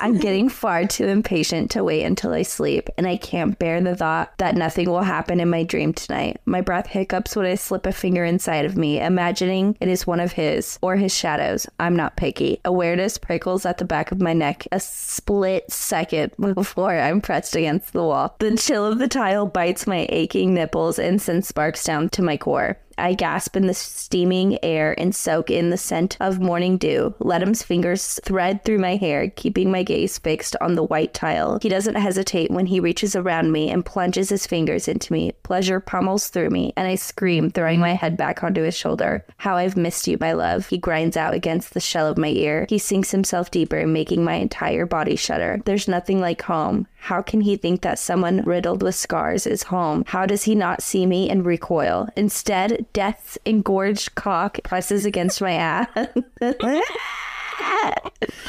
I'm getting far too impatient to wait until I sleep, and I can't bear the thought that nothing will happen in my dream tonight. My breath hiccups when I slip a finger inside of me, imagining it is one of his or his shadows. I'm not picky. Awareness prickles at the back of my neck a split second before I'm pressed against the wall. The chill of the tile bites my aching nipples and sends sparks down to my core. I gasp in the steaming air and soak in the scent of morning dew. Ledum's fingers thread through my hair, keeping my gaze fixed on the white tile. He doesn't hesitate when he reaches around me and plunges his fingers into me. Pleasure pummels through me, and I scream, throwing my head back onto his shoulder. How I've missed you, my love. He grinds out against the shell of my ear. He sinks himself deeper, making my entire body shudder. There's nothing like home. How can he think that someone riddled with scars is home? How does he not see me and recoil? Instead, death's engorged cock presses against my ass.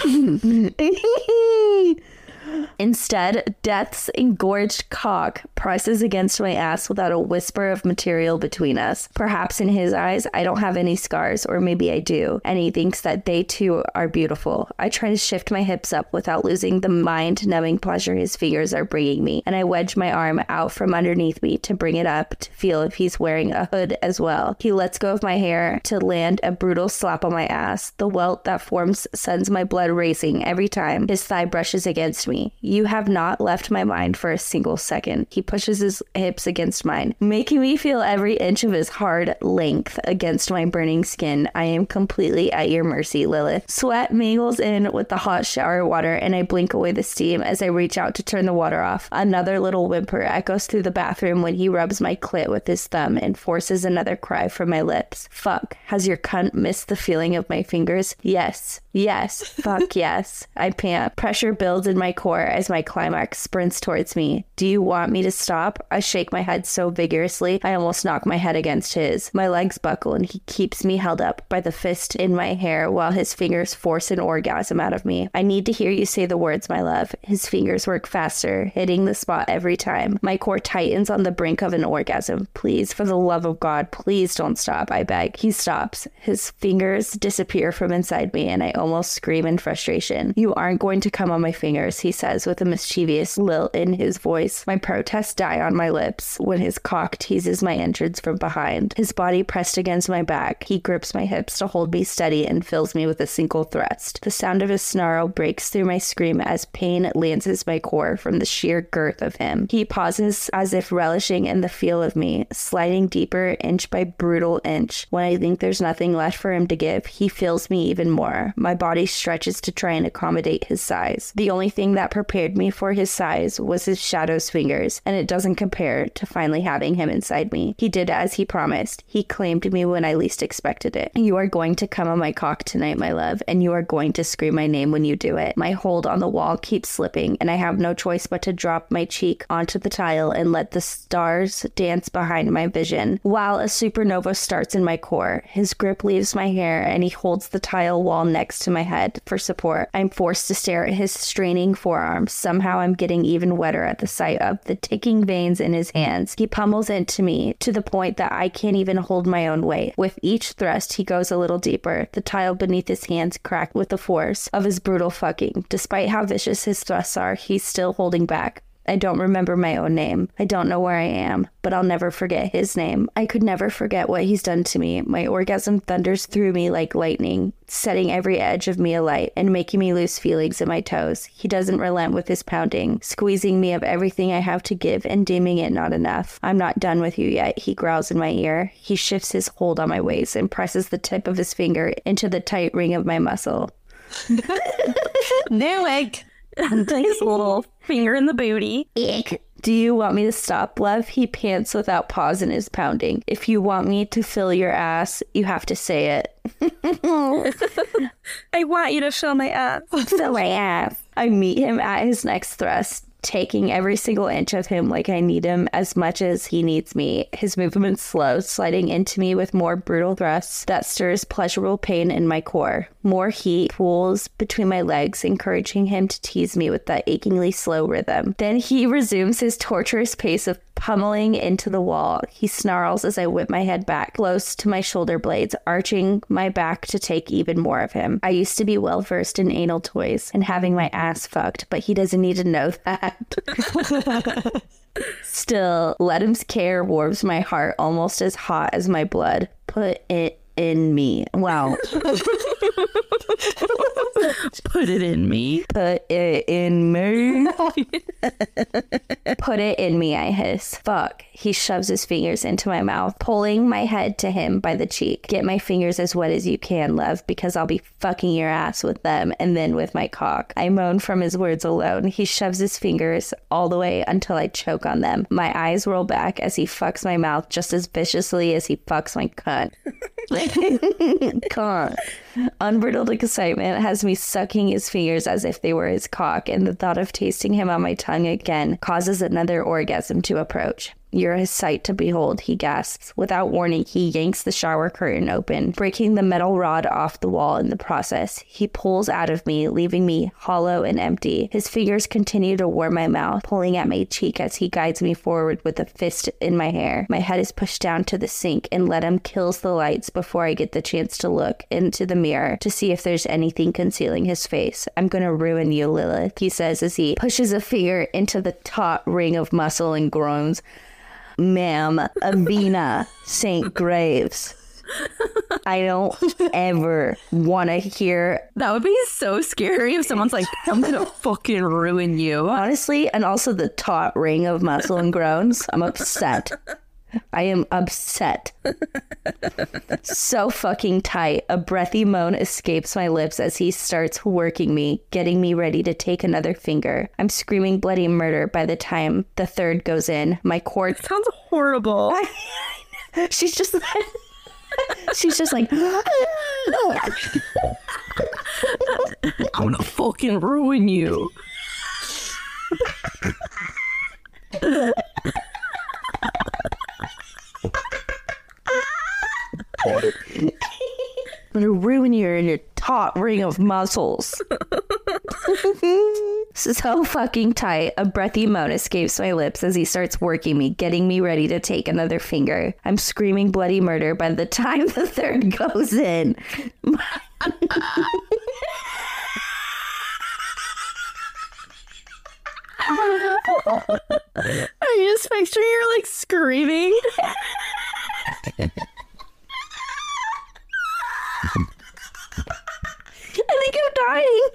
Instead, death's engorged cock presses against my ass without a whisper of material between us. Perhaps in his eyes, I don't have any scars, or maybe I do, and he thinks that they too are beautiful. I try to shift my hips up without losing the mind numbing pleasure his fingers are bringing me, and I wedge my arm out from underneath me to bring it up to feel if he's wearing a hood as well. He lets go of my hair to land a brutal slap on my ass. The welt that forms sends my blood racing every time his thigh brushes against me. You have not left my mind for a single second. He pushes his hips against mine, making me feel every inch of his hard length against my burning skin. I am completely at your mercy, Lilith. Sweat mingles in with the hot shower water, and I blink away the steam as I reach out to turn the water off. Another little whimper echoes through the bathroom when he rubs my clit with his thumb and forces another cry from my lips. Fuck, has your cunt missed the feeling of my fingers? Yes. Yes, fuck yes. I pant. Pressure builds in my core as my climax sprints towards me. Do you want me to stop? I shake my head so vigorously I almost knock my head against his. My legs buckle and he keeps me held up by the fist in my hair while his fingers force an orgasm out of me. I need to hear you say the words, my love. His fingers work faster, hitting the spot every time. My core tightens on the brink of an orgasm. Please, for the love of God, please don't stop, I beg. He stops. His fingers disappear from inside me and I almost scream in frustration. You aren't going to come on my fingers, he says with a mischievous lilt in his voice. My protests die on my lips when his cock teases my entrance from behind. His body pressed against my back, he grips my hips to hold me steady and fills me with a single thrust. The sound of his snarl breaks through my scream as pain lances my core from the sheer girth of him. He pauses as if relishing in the feel of me, sliding deeper inch by brutal inch. When I think there's nothing left for him to give, he fills me even more. My body stretches to try and accommodate his size. The only thing that prepared me for his size was his shadow's fingers, and it doesn't compare to finally having him inside me. He did as he promised. He claimed me when I least expected it. You are going to come on my cock tonight, my love, and you are going to scream my name when you do it. My hold on the wall keeps slipping, and I have no choice but to drop my cheek onto the tile and let the stars dance behind my vision. While a supernova starts in my core, his grip leaves my hair and he holds the tile wall next to my head for support. I'm forced to stare at his straining forearms. Somehow I'm getting even wetter at the sight of the ticking veins in his hands. He pummels into me to the point that I can't even hold my own weight. With each thrust, he goes a little deeper. The tile beneath his hands crack with the force of his brutal fucking. Despite how vicious his thrusts are, he's still holding back. I don't remember my own name. I don't know where I am, but I'll never forget his name. I could never forget what he's done to me. My orgasm thunders through me like lightning, setting every edge of me alight and making me lose feelings in my toes. He doesn't relent with his pounding, squeezing me of everything I have to give and deeming it not enough. I'm not done with you yet, he growls in my ear. He shifts his hold on my waist and presses the tip of his finger into the tight ring of my muscle. New egg. Nice little finger in the booty. Do you want me to stop, love? He pants without pause and is pounding. If you want me to fill your ass, you have to say it. I want you to fill my ass. Fill my ass. I meet him at his next thrust, taking every single inch of him like I need him as much as he needs me. His movements slow, sliding into me with more brutal thrusts that stirs pleasurable pain in my core. More heat pools between my legs, encouraging him to tease me with that achingly slow rhythm. Then he resumes his torturous pace of pummeling into the wall. He snarls as I whip my head back close to my shoulder blades, arching my back to take even more of him. I used to be well versed in anal toys and having my ass fucked, but he doesn't need to know that. Still, Ledum's care warms my heart almost as hot as my blood. Put it in me. Wow. Put it in me. Put it in me. Put it in me, I hiss. Fuck. He shoves his fingers into my mouth, pulling my head to him by the cheek. Get my fingers as wet as you can, love, because I'll be fucking your ass with them and then with my cock. I moan from his words alone. He shoves his fingers all the way until I choke on them. My eyes roll back as he fucks my mouth just as viciously as he fucks my cunt. Cunt. Unbridled excitement has me sucking his fingers as if they were his cock, and the thought of tasting him on my tongue again causes another orgasm to approach. You're a sight to behold, he gasps. Without warning, he yanks the shower curtain open, breaking the metal rod off the wall in the process. He pulls out of me, leaving me hollow and empty. His fingers continue to warm my mouth, pulling at my cheek as he guides me forward with a fist in my hair. My head is pushed down to the sink, and Ledum kills the lights before I get the chance to look into the mirror to see if there's anything concealing his face. I'm gonna ruin you, Lilith, he says as he pushes a finger into the taut ring of muscle and groans. Ma'am, Avina St. Graves. I don't ever want to hear, That would be so scary if someone's like, I'm gonna fucking ruin you. honestly, and also the taut ring of muscle and groans. I'm upset. I am upset. so fucking tight. A breathy moan escapes my lips as he starts working me, getting me ready to take another finger. I'm screaming bloody murder by the time the third goes in. My cord Sounds horrible. She's just she's just like I'm gonna fucking ruin you. I'm gonna ruin you in your taut ring of muscles. so fucking tight. A breathy moan escapes my lips as he starts working me, getting me ready to take another finger. I'm screaming bloody murder by the time the third goes in. I just picture you're like screaming. I think I'm dying.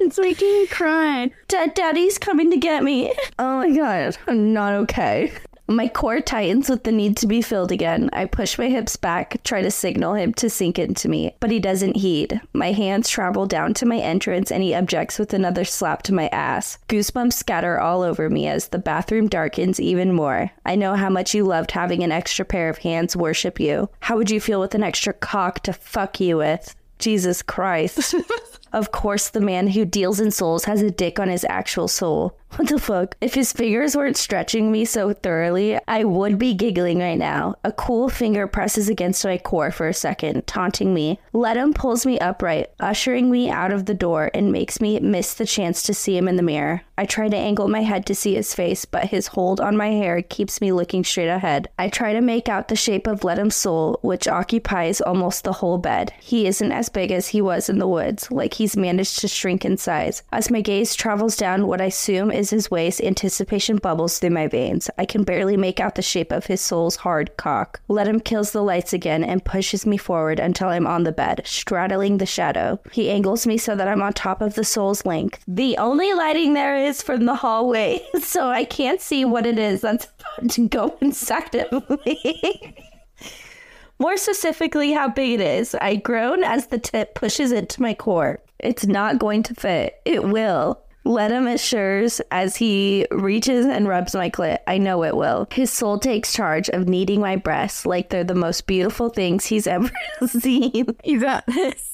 It's making me cry. Dad, Daddy's coming to get me. Oh my god, I'm not okay. My core tightens with the need to be filled again. I push my hips back, try to signal him to sink into me, but he doesn't heed. My hands travel down to my entrance and he objects with another slap to my ass. Goosebumps scatter all over me as the bathroom darkens even more. I know how much you loved having an extra pair of hands worship you. How would you feel with an extra cock to fuck you with? Jesus Christ. Of course, the man who deals in souls has a dick on his actual soul. What the fuck? If his fingers weren't stretching me so thoroughly, I would be giggling right now. A cool finger presses against my core for a second, taunting me. Ledum pulls me upright, ushering me out of the door, and makes me miss the chance to see him in the mirror. I try to angle my head to see his face, but his hold on my hair keeps me looking straight ahead. I try to make out the shape of Ledum's soul, which occupies almost the whole bed. He isn't as big as he was in the woods, like he's managed to shrink in size. As my gaze travels down what I assume is his waist, anticipation bubbles through my veins. I can barely make out the shape of his soul's hard cock. Ledum kills the lights again and pushes me forward until I'm on the bed, straddling the shadow. He angles me so that I'm on top of the soul's length. The only lighting there is from the hallway, so I can't see what it is that's about to go inside of me. More specifically, how big it is. I groan as the tip pushes into my core. It's not going to fit. It will. Ledum assures as he reaches and rubs my clit. I know it will. His soul takes charge of kneading my breasts like they're the most beautiful things he's ever seen. You got this.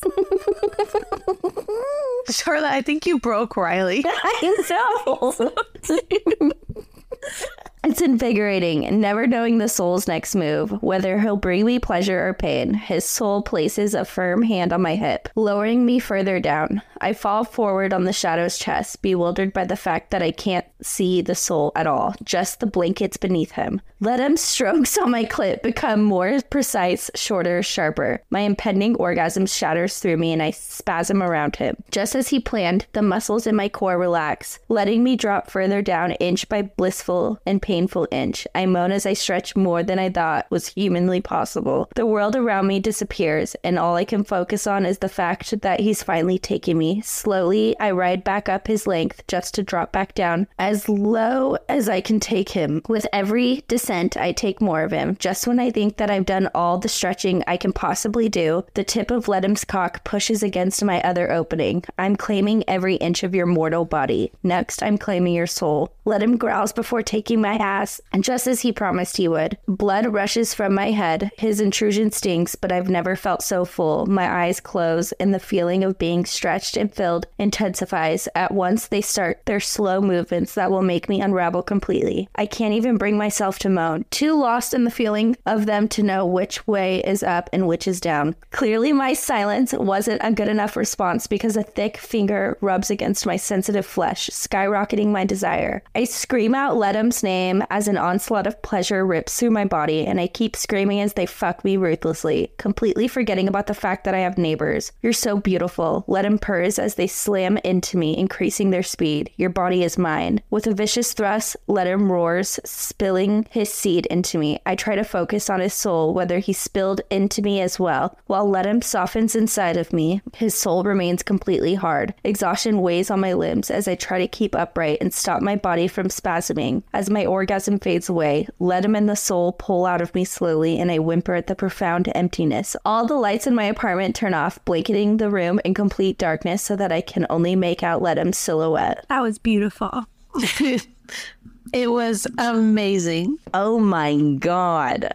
Charlotte, I think you broke Riley. I know. It's invigorating, never knowing the soul's next move, whether he'll bring me pleasure or pain. His soul places a firm hand on my hip, lowering me further down. I fall forward on the shadow's chest, bewildered by the fact that I can't see the soul at all, just the blankets beneath him. Ledum strokes on my clit become more precise, shorter, sharper. My impending orgasm shatters through me and I spasm around him. Just as he planned, the muscles in my core relax, letting me drop further down inch by blissful and painful inch. I moan as I stretch more than I thought was humanly possible. The world around me disappears, and all I can focus on is the fact that he's finally taking me. Slowly, I ride back up his length just to drop back down as low as I can take him. With every descent, I take more of him. Just when I think that I've done all the stretching I can possibly do, the tip of Ledum's cock pushes against my other opening. I'm claiming every inch of your mortal body. Next, I'm claiming your soul. Ledum growls before taking my ass, and just as he promised he would. Blood rushes from my head. His intrusion stinks, but I've never felt so full. My eyes close, and the feeling of being stretched and filled intensifies. At once, they start their slow movements that will make me unravel completely. I can't even bring myself to moan, too lost in the feeling of them to know which way is up and which is down. Clearly, my silence wasn't a good enough response because a thick finger rubs against my sensitive flesh, skyrocketing my desire. I scream out Ledum's name as an onslaught of pleasure rips through my body, and I keep screaming as they fuck me ruthlessly, completely forgetting about the fact that I have neighbors. You're so beautiful. Ledum purrs as they slam into me, increasing their speed. Your body is mine. With a vicious thrust, Ledum roars, spilling his seed into me. I try to focus on his soul, whether he spilled into me as well. While Ledum softens inside of me, his soul remains completely hard. Exhaustion weighs on my limbs as I try to keep upright and stop my body from spasming. As my orgasm fades away, Ledum and the soul pull out of me slowly, and I whimper at the profound emptiness. All the lights in my apartment turn off, blanketing the room in complete darkness so that I can only make out Ledum's silhouette. That was beautiful. It was amazing. Oh my god.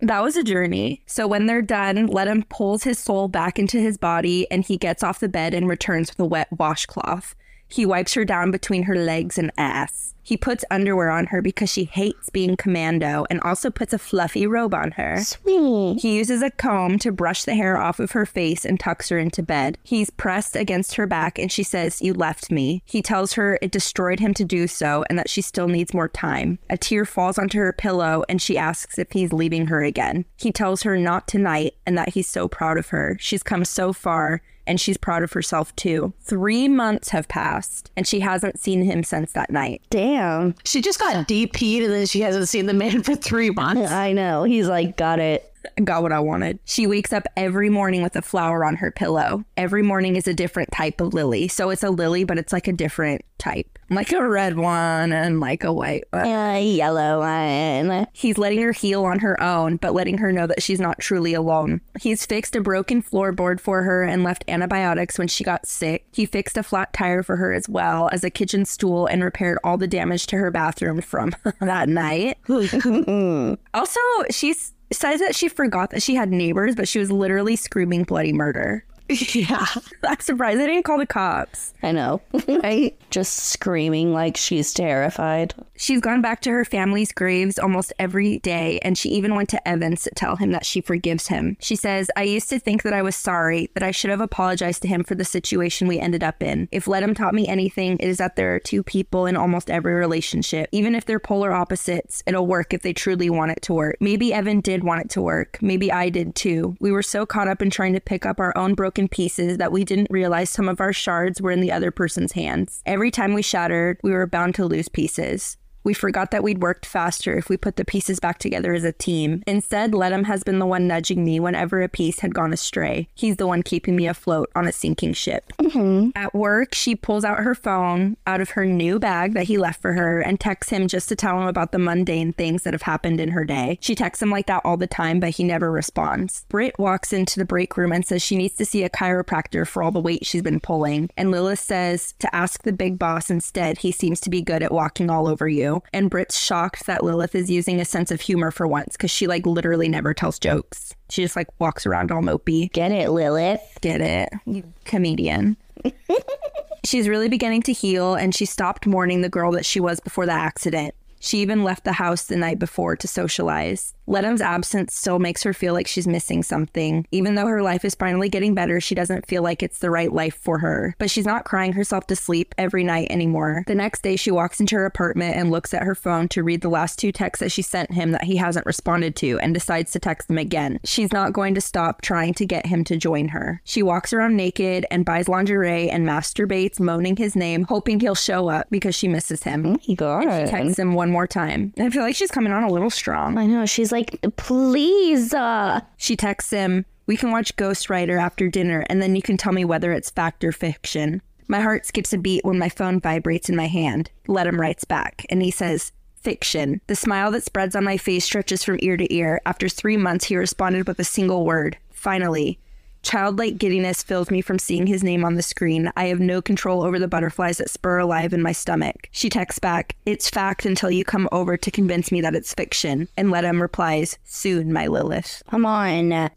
That was a journey. So when they're done, Ledum pulls his soul back into his body and he gets off the bed and returns with a wet washcloth. He wipes her down between her legs and ass. He puts underwear on her because she hates being commando and also puts a fluffy robe on her. Sweet. He uses a comb to brush the hair off of her face and tucks her into bed. He's pressed against her back and she says, You left me. He tells her it destroyed him to do so and that she still needs more time. A tear falls onto her pillow and she asks if he's leaving her again. He tells her not tonight and that he's so proud of her. She's come so far and she's proud of herself too. Three months have passed and she hasn't seen him since that night. Damn. She just got DP'd and then she hasn't seen the man for three months. I know. He's like, got it. Got what I wanted. She wakes up every morning with a flower on her pillow. Every morning is a different type of lily. So it's a lily, but it's like a different type. Like a red one and like a white one. A yellow one. He's letting her heal on her own, but letting her know that she's not truly alone. He's fixed a broken floorboard for her and left antibiotics when she got sick. He fixed a flat tire for her as well as a kitchen stool and repaired all the damage to her bathroom from that night. also, she says that she forgot that she had neighbors, but she was literally screaming bloody murder. Yeah. I'm surprised they didn't call the cops. I know. right? Just screaming like she's terrified. She's gone back to her family's graves almost every day, and she even went to Evans to tell him that she forgives him. She says, I used to think that I was sorry, that I should have apologized to him for the situation we ended up in. If Ledum taught me anything, it is that there are two people in almost every relationship. Even if they're polar opposites, it'll work if they truly want it to work. Maybe Evan did want it to work. Maybe I did too. We were so caught up in trying to pick up our own broken pieces that we didn't realize some of our shards were in the other person's hands. Every time we shattered, we were bound to lose pieces. We forgot that we'd worked faster if we put the pieces back together as a team. Instead, Ledum has been the one nudging me whenever a piece had gone astray. He's the one keeping me afloat on a sinking ship. Mm-hmm. At work, she pulls out her phone out of her new bag that he left for her and texts him just to tell him about the mundane things that have happened in her day. She texts him like that all the time, but he never responds. Britt walks into the break room and says she needs to see a chiropractor for all the weight she's been pulling. And Lilith says to ask the big boss instead. He seems to be good at walking all over you. And Britt's shocked that Lilith is using a sense of humor for once because she like literally never tells jokes. She just like walks around all mopey. Get it, Lilith? Get it? You comedian. She's really beginning to heal, and she stopped mourning the girl that she was before the accident. She even left the house the night before to socialize. Ledum's absence still makes her feel like she's missing something. Even though her life is finally getting better, she doesn't feel like it's the right life for her. But she's not crying herself to sleep every night anymore. The next day, she walks into her apartment and looks at her phone to read the last two texts that she sent him that he hasn't responded to and decides to text them again. She's not going to stop trying to get him to join her. She walks around naked and buys lingerie and masturbates, moaning his name, hoping he'll show up because she misses him. Oh My God. Texts him one more time. I feel like she's coming on a little strong. I know. She's like, please. Uh. She texts him, We can watch Ghost Rider after dinner, and then you can tell me whether it's fact or fiction. My heart skips a beat when my phone vibrates in my hand. Ledum writes back, and he says, Fiction. The smile that spreads on my face stretches from ear to ear. After three months, he responded with a single word Finally. Childlike giddiness fills me from seeing his name on the screen. I have no control over the butterflies that spur alive in my stomach. She texts back, It's fact until you come over to convince me that it's fiction. And Ledum replies, Soon, my Lillith. Come on.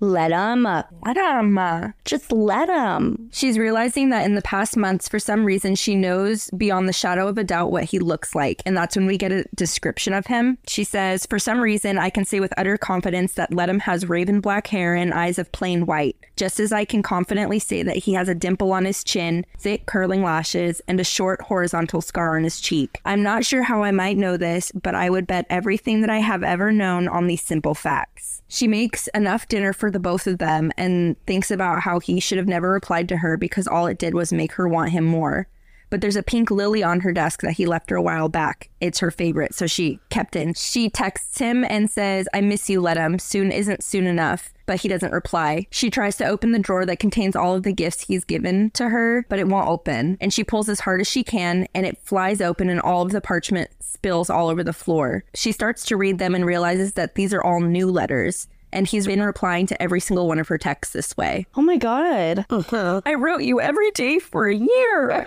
Let him. Just let him. She's realizing that in the past months, for some reason, she knows beyond the shadow of a doubt what he looks like. And that's when we get a description of him. She says, For some reason, I can say with utter confidence that Ledum has raven black hair and eyes of plain white, just as I can confidently say that he has a dimple on his chin, thick curling lashes, and a short horizontal scar on his cheek. I'm not sure how I might know this, but I would bet everything that I have ever known on these simple facts. She makes enough dinner for the both of them and thinks about how he should have never replied to her because all it did was make her want him more. But there's a pink lily on her desk that he left her a while back. It's her favorite, so she kept it. She texts him and says, I miss you, Ledum. Soon isn't soon enough. But he doesn't reply. She tries to open the drawer that contains all of the gifts he's given to her, but it won't open. And she pulls as hard as she can, and it flies open, and all of the parchment spills all over the floor. She starts to read them and realizes that these are all new letters. And he's been replying to every single one of her texts this way. Oh my God. I wrote you every day for a year.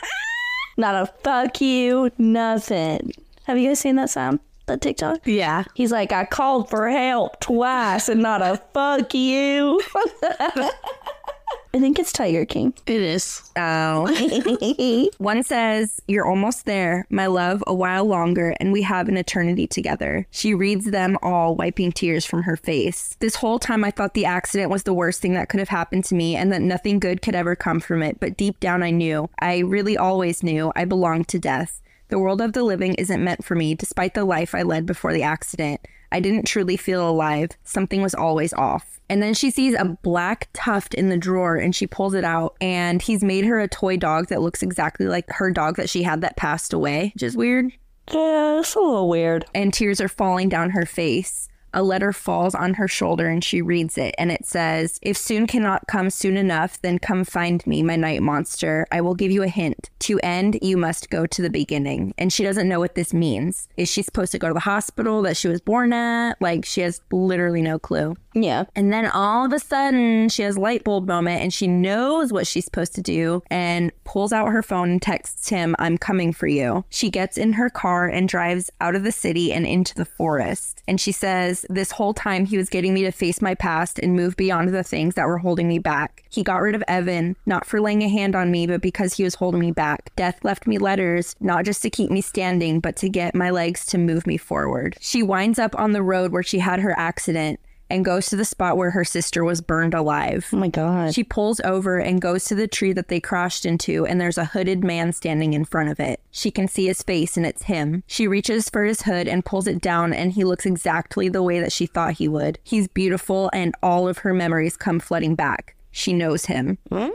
Not a fuck you, nothing. Have you guys seen that sound? That TikTok? Yeah. He's like, I called for help twice and not a fuck you. I think it's Tiger King. It is. Oh. One says, You're almost there, my love, a while longer, and we have an eternity together. She reads them all, wiping tears from her face. This whole time, I thought the accident was the worst thing that could have happened to me and that nothing good could ever come from it. But deep down, I knew. I really always knew I belonged to death. The world of the living isn't meant for me, despite the life I led before the accident. I didn't truly feel alive. Something was always off. And then she sees a black tuft in the drawer and she pulls it out. And he's made her a toy dog that looks exactly like her dog that she had that passed away, which is weird. Yeah, it's a little weird. And tears are falling down her face. A letter falls on her shoulder and she reads it. And it says, If soon cannot come soon enough, then come find me, my night monster. I will give you a hint. To end, you must go to the beginning. And she doesn't know what this means. Is she supposed to go to the hospital that she was born at? Like, she has literally no clue. Yeah. And then all of a sudden, she has light bulb moment and she knows what she's supposed to do and pulls out her phone and texts him, I'm coming for you. She gets in her car and drives out of the city and into the forest. And she says, This whole time, he was getting me to face my past and move beyond the things that were holding me back. He got rid of Evan, not for laying a hand on me, but because he was holding me back. Death left me letters, not just to keep me standing, but to get my legs to move me forward. She winds up on the road where she had her accident and goes to the spot where her sister was burned alive. Oh my God. She pulls over and goes to the tree that they crashed into, and there's a hooded man standing in front of it. She can see his face, and it's him. She reaches for his hood and pulls it down, and he looks exactly the way that she thought he would. He's beautiful, and all of her memories come flooding back. She knows him. Mm.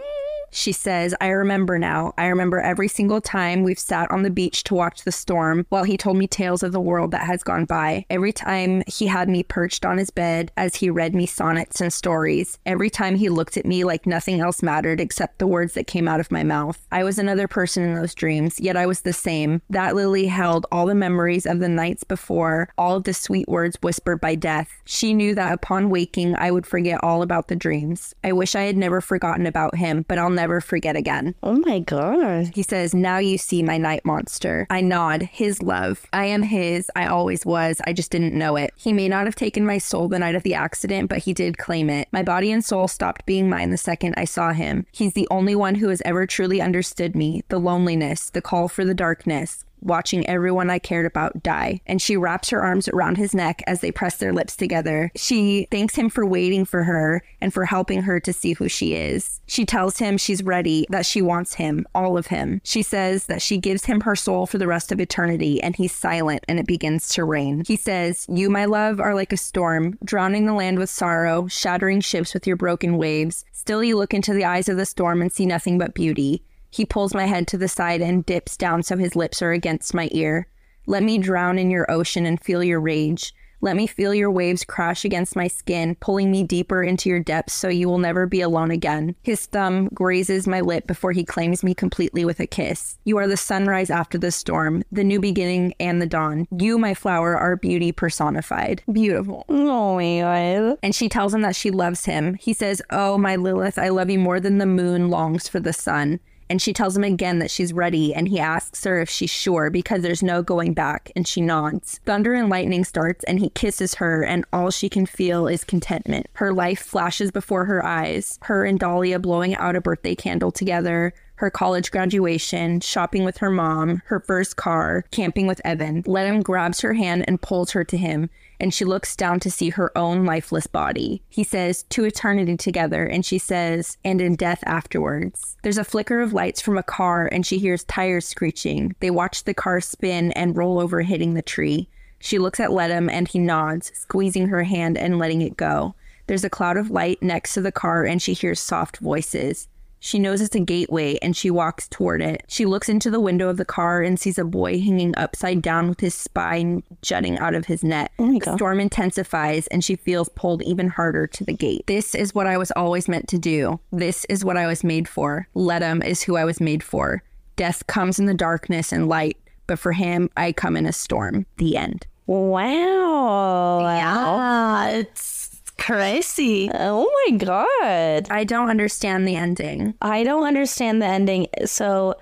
She says, I remember now. I remember every single time we've sat on the beach to watch the storm while he told me tales of the world that has gone by. Every time he had me perched on his bed as he read me sonnets and stories. Every time he looked at me like nothing else mattered except the words that came out of my mouth. I was another person in those dreams, yet I was the same. That lily held all the memories of the nights before, all of the sweet words whispered by death. She knew that upon waking, I would forget all about the dreams. I wish I had never forgotten about him, but I'll never forget again. oh my God. He says, Now you see my night monster. I nod, his love. I am his. I always was. I just didn't know it. He may not have taken my soul the night of the accident, but he did claim it. My body and soul stopped being mine the second I saw him. He's the only one who has ever truly understood me the loneliness, the call for the darkness. Watching everyone I cared about die. And she wraps her arms around his neck as they press their lips together. She thanks him for waiting for her and for helping her to see who she is. She tells him she's ready, that she wants him, all of him. She says that she gives him her soul for the rest of eternity, and he's silent and it begins to rain. He says, You, my love, are like a storm, drowning the land with sorrow, shattering ships with your broken waves. Still, you look into the eyes of the storm and see nothing but beauty. He pulls my head to the side and dips down so his lips are against my ear. Let me drown in your ocean and feel your rage. Let me feel your waves crash against my skin, pulling me deeper into your depths so you will never be alone again. His thumb grazes my lip before he claims me completely with a kiss. You are the sunrise after the storm, the new beginning and the dawn. You, my flower, are beauty personified. Beautiful. Oh my God. And she tells him that she loves him. He says, Oh, my Lillith, I love you more than the moon longs for the sun. And she tells him again that she's ready, and he asks her if she's sure because there's no going back, and she nods. Thunder and lightning starts, and he kisses her, and all she can feel is contentment. Her life flashes before her eyes. Her and Dahlia blowing out a birthday candle together, her college graduation, shopping with her mom, her first car, camping with Evan. Ledum grabs her hand and pulls her to him, and she looks down to see her own lifeless body. He says, To eternity together, and she says, And in death afterwards. There's a flicker of lights from a car, and she hears tires screeching. They watch the car spin and roll over, hitting the tree. She looks at Ledum, and he nods, squeezing her hand and letting it go. There's a cloud of light next to the car, and she hears soft voices. She knows it's a gateway and she walks toward it. She looks into the window of the car and sees a boy hanging upside down with his spine jutting out of his neck. Oh my the storm intensifies and she feels pulled even harder to the gate. This is what I was always meant to do. This is what I was made for. Ledum is who I was made for. Death comes in the darkness and light, but for him, I come in a storm. The end. Wow. Yeah, it's crazy. Uh, oh my God. I don't understand the ending. I don't understand the ending. So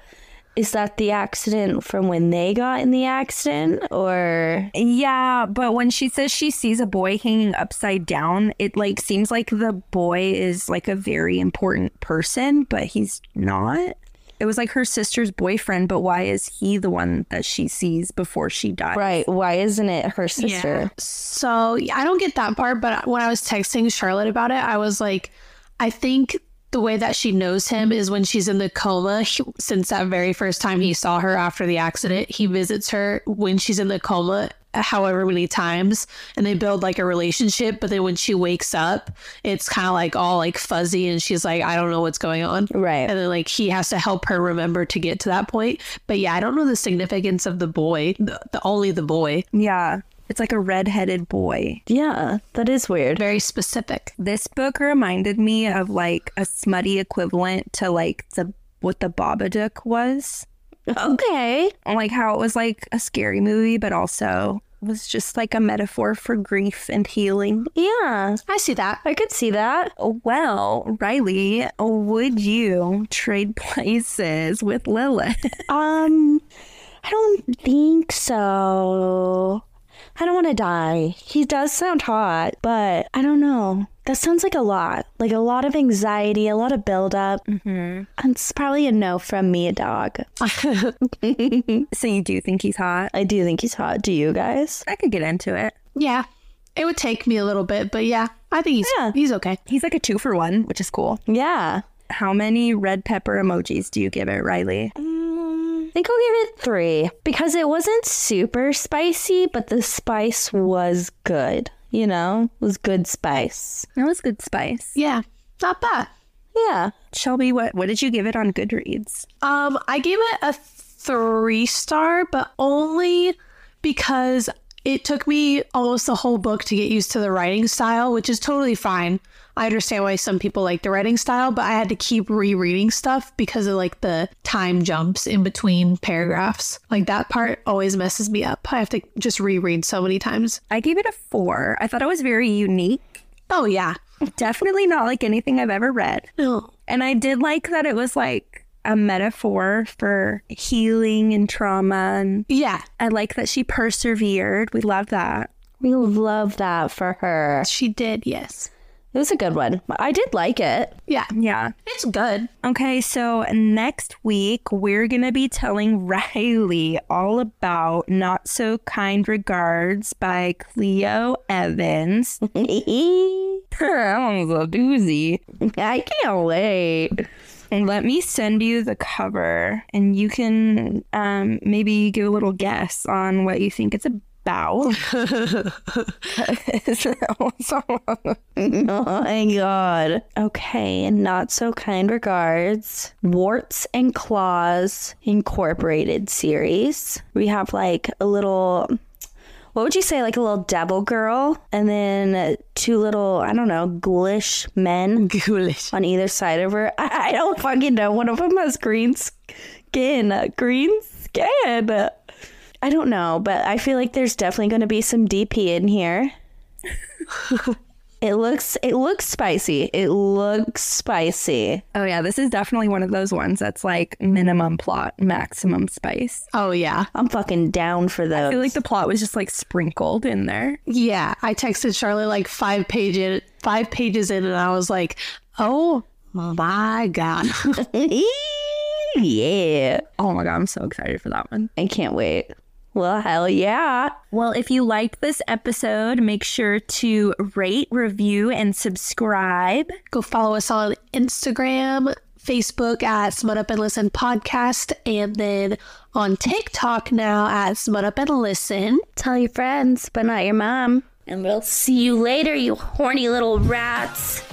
Is that the accident from when they got in the accident or Yeah, but when she says she sees a boy hanging upside down, it like seems like the boy is like a very important person, but he's not. It was like her sister's boyfriend, but why is he the one that she sees before she dies? right? Why isn't it her sister? Yeah. So yeah, I don't get that part, but when I was texting Charlotte about it, I was like, I think the way that she knows him is when she's in the coma. He- since that very first time he saw her after the accident, he visits her when she's in the coma, however many times, and they build like a relationship. But then when she wakes up, it's kind of like all like fuzzy, and she's like, I don't know what's going on. Right. And then like he has to help her remember to get to that point. But yeah, I don't know the significance of the boy, the, the only the boy. Yeah. It's like a redheaded boy. Yeah, that is weird. Very specific. This book reminded me of like a smutty equivalent to like the what the Babadook was. Okay. Like how it was like a scary movie, but also was just like a metaphor for grief and healing. Yeah, I see that. I could see that. Well, Riley, would you trade places with Lillith? Um, I don't think so. I don't want to die. He does sound hot, but I don't know. That sounds like a lot. Like a lot of anxiety, a lot of buildup. Mm-hmm. It's probably a no from me, a dog. so you do think he's hot? I do think he's hot. Do you guys? I could get into it. Yeah. It would take me a little bit, but yeah, I think he's Yeah. he's okay. He's like a two for one, which is cool. Yeah. How many red pepper emojis do you give it, Riley? I think I'll give it three because it wasn't super spicy, but the spice was good. You know, it was good spice. That was good spice. Yeah. Not bad. Yeah. Shelby, what what did you give it on Goodreads? Um, I gave it a three star, but only because it took me almost the whole book to get used to the writing style, which is totally fine. I understand why some people like the writing style, but I had to keep rereading stuff because of like the time jumps in between paragraphs. Like that part always messes me up. I have to just reread so many times. I gave it a four. I thought it was very unique. Oh yeah. Definitely not like anything I've ever read. No. And I did like that it was like a metaphor for healing and trauma. And Yeah. I like that she persevered. We love that. We love that for her. She did, yes. It was a good one. I did like it. Yeah. Yeah. It's good. Okay, so next week we're going to be telling Riley all about Not So Kind Regards by Clio Evans. that was a doozy. I can't wait. And let me send you the cover and you can um, maybe give a little guess on what you think it's about. Oh my god. Okay, and not so kind regards. Warts and Claws Incorporated series. We have like a little what would you say like a little devil girl and then two little I don't know ghoulish men Ghoulish. on either side of her. I, I don't fucking know. One of them has green skin. Green skin. I don't know, but I feel like there's definitely going to be some DP in here. it looks it looks spicy. It looks spicy. oh, yeah, this is definitely one of those ones that's like minimum plot, maximum spice. Oh yeah. I'm fucking down for those. I feel like the plot was just like sprinkled in there. Yeah, I texted Charlotte like five pages five pages in, and I was like, "Oh my god!" yeah. Oh my God, I'm so excited for that one. I can't wait. Well, hell yeah. Well, if you liked this episode, make sure to rate, review, and subscribe. Go follow us on Instagram, Facebook at Smut Up and Listen Podcast, and then on TikTok now at Smut Up and Listen. Tell your friends, but not your mom. And we'll see you later, you horny little rats.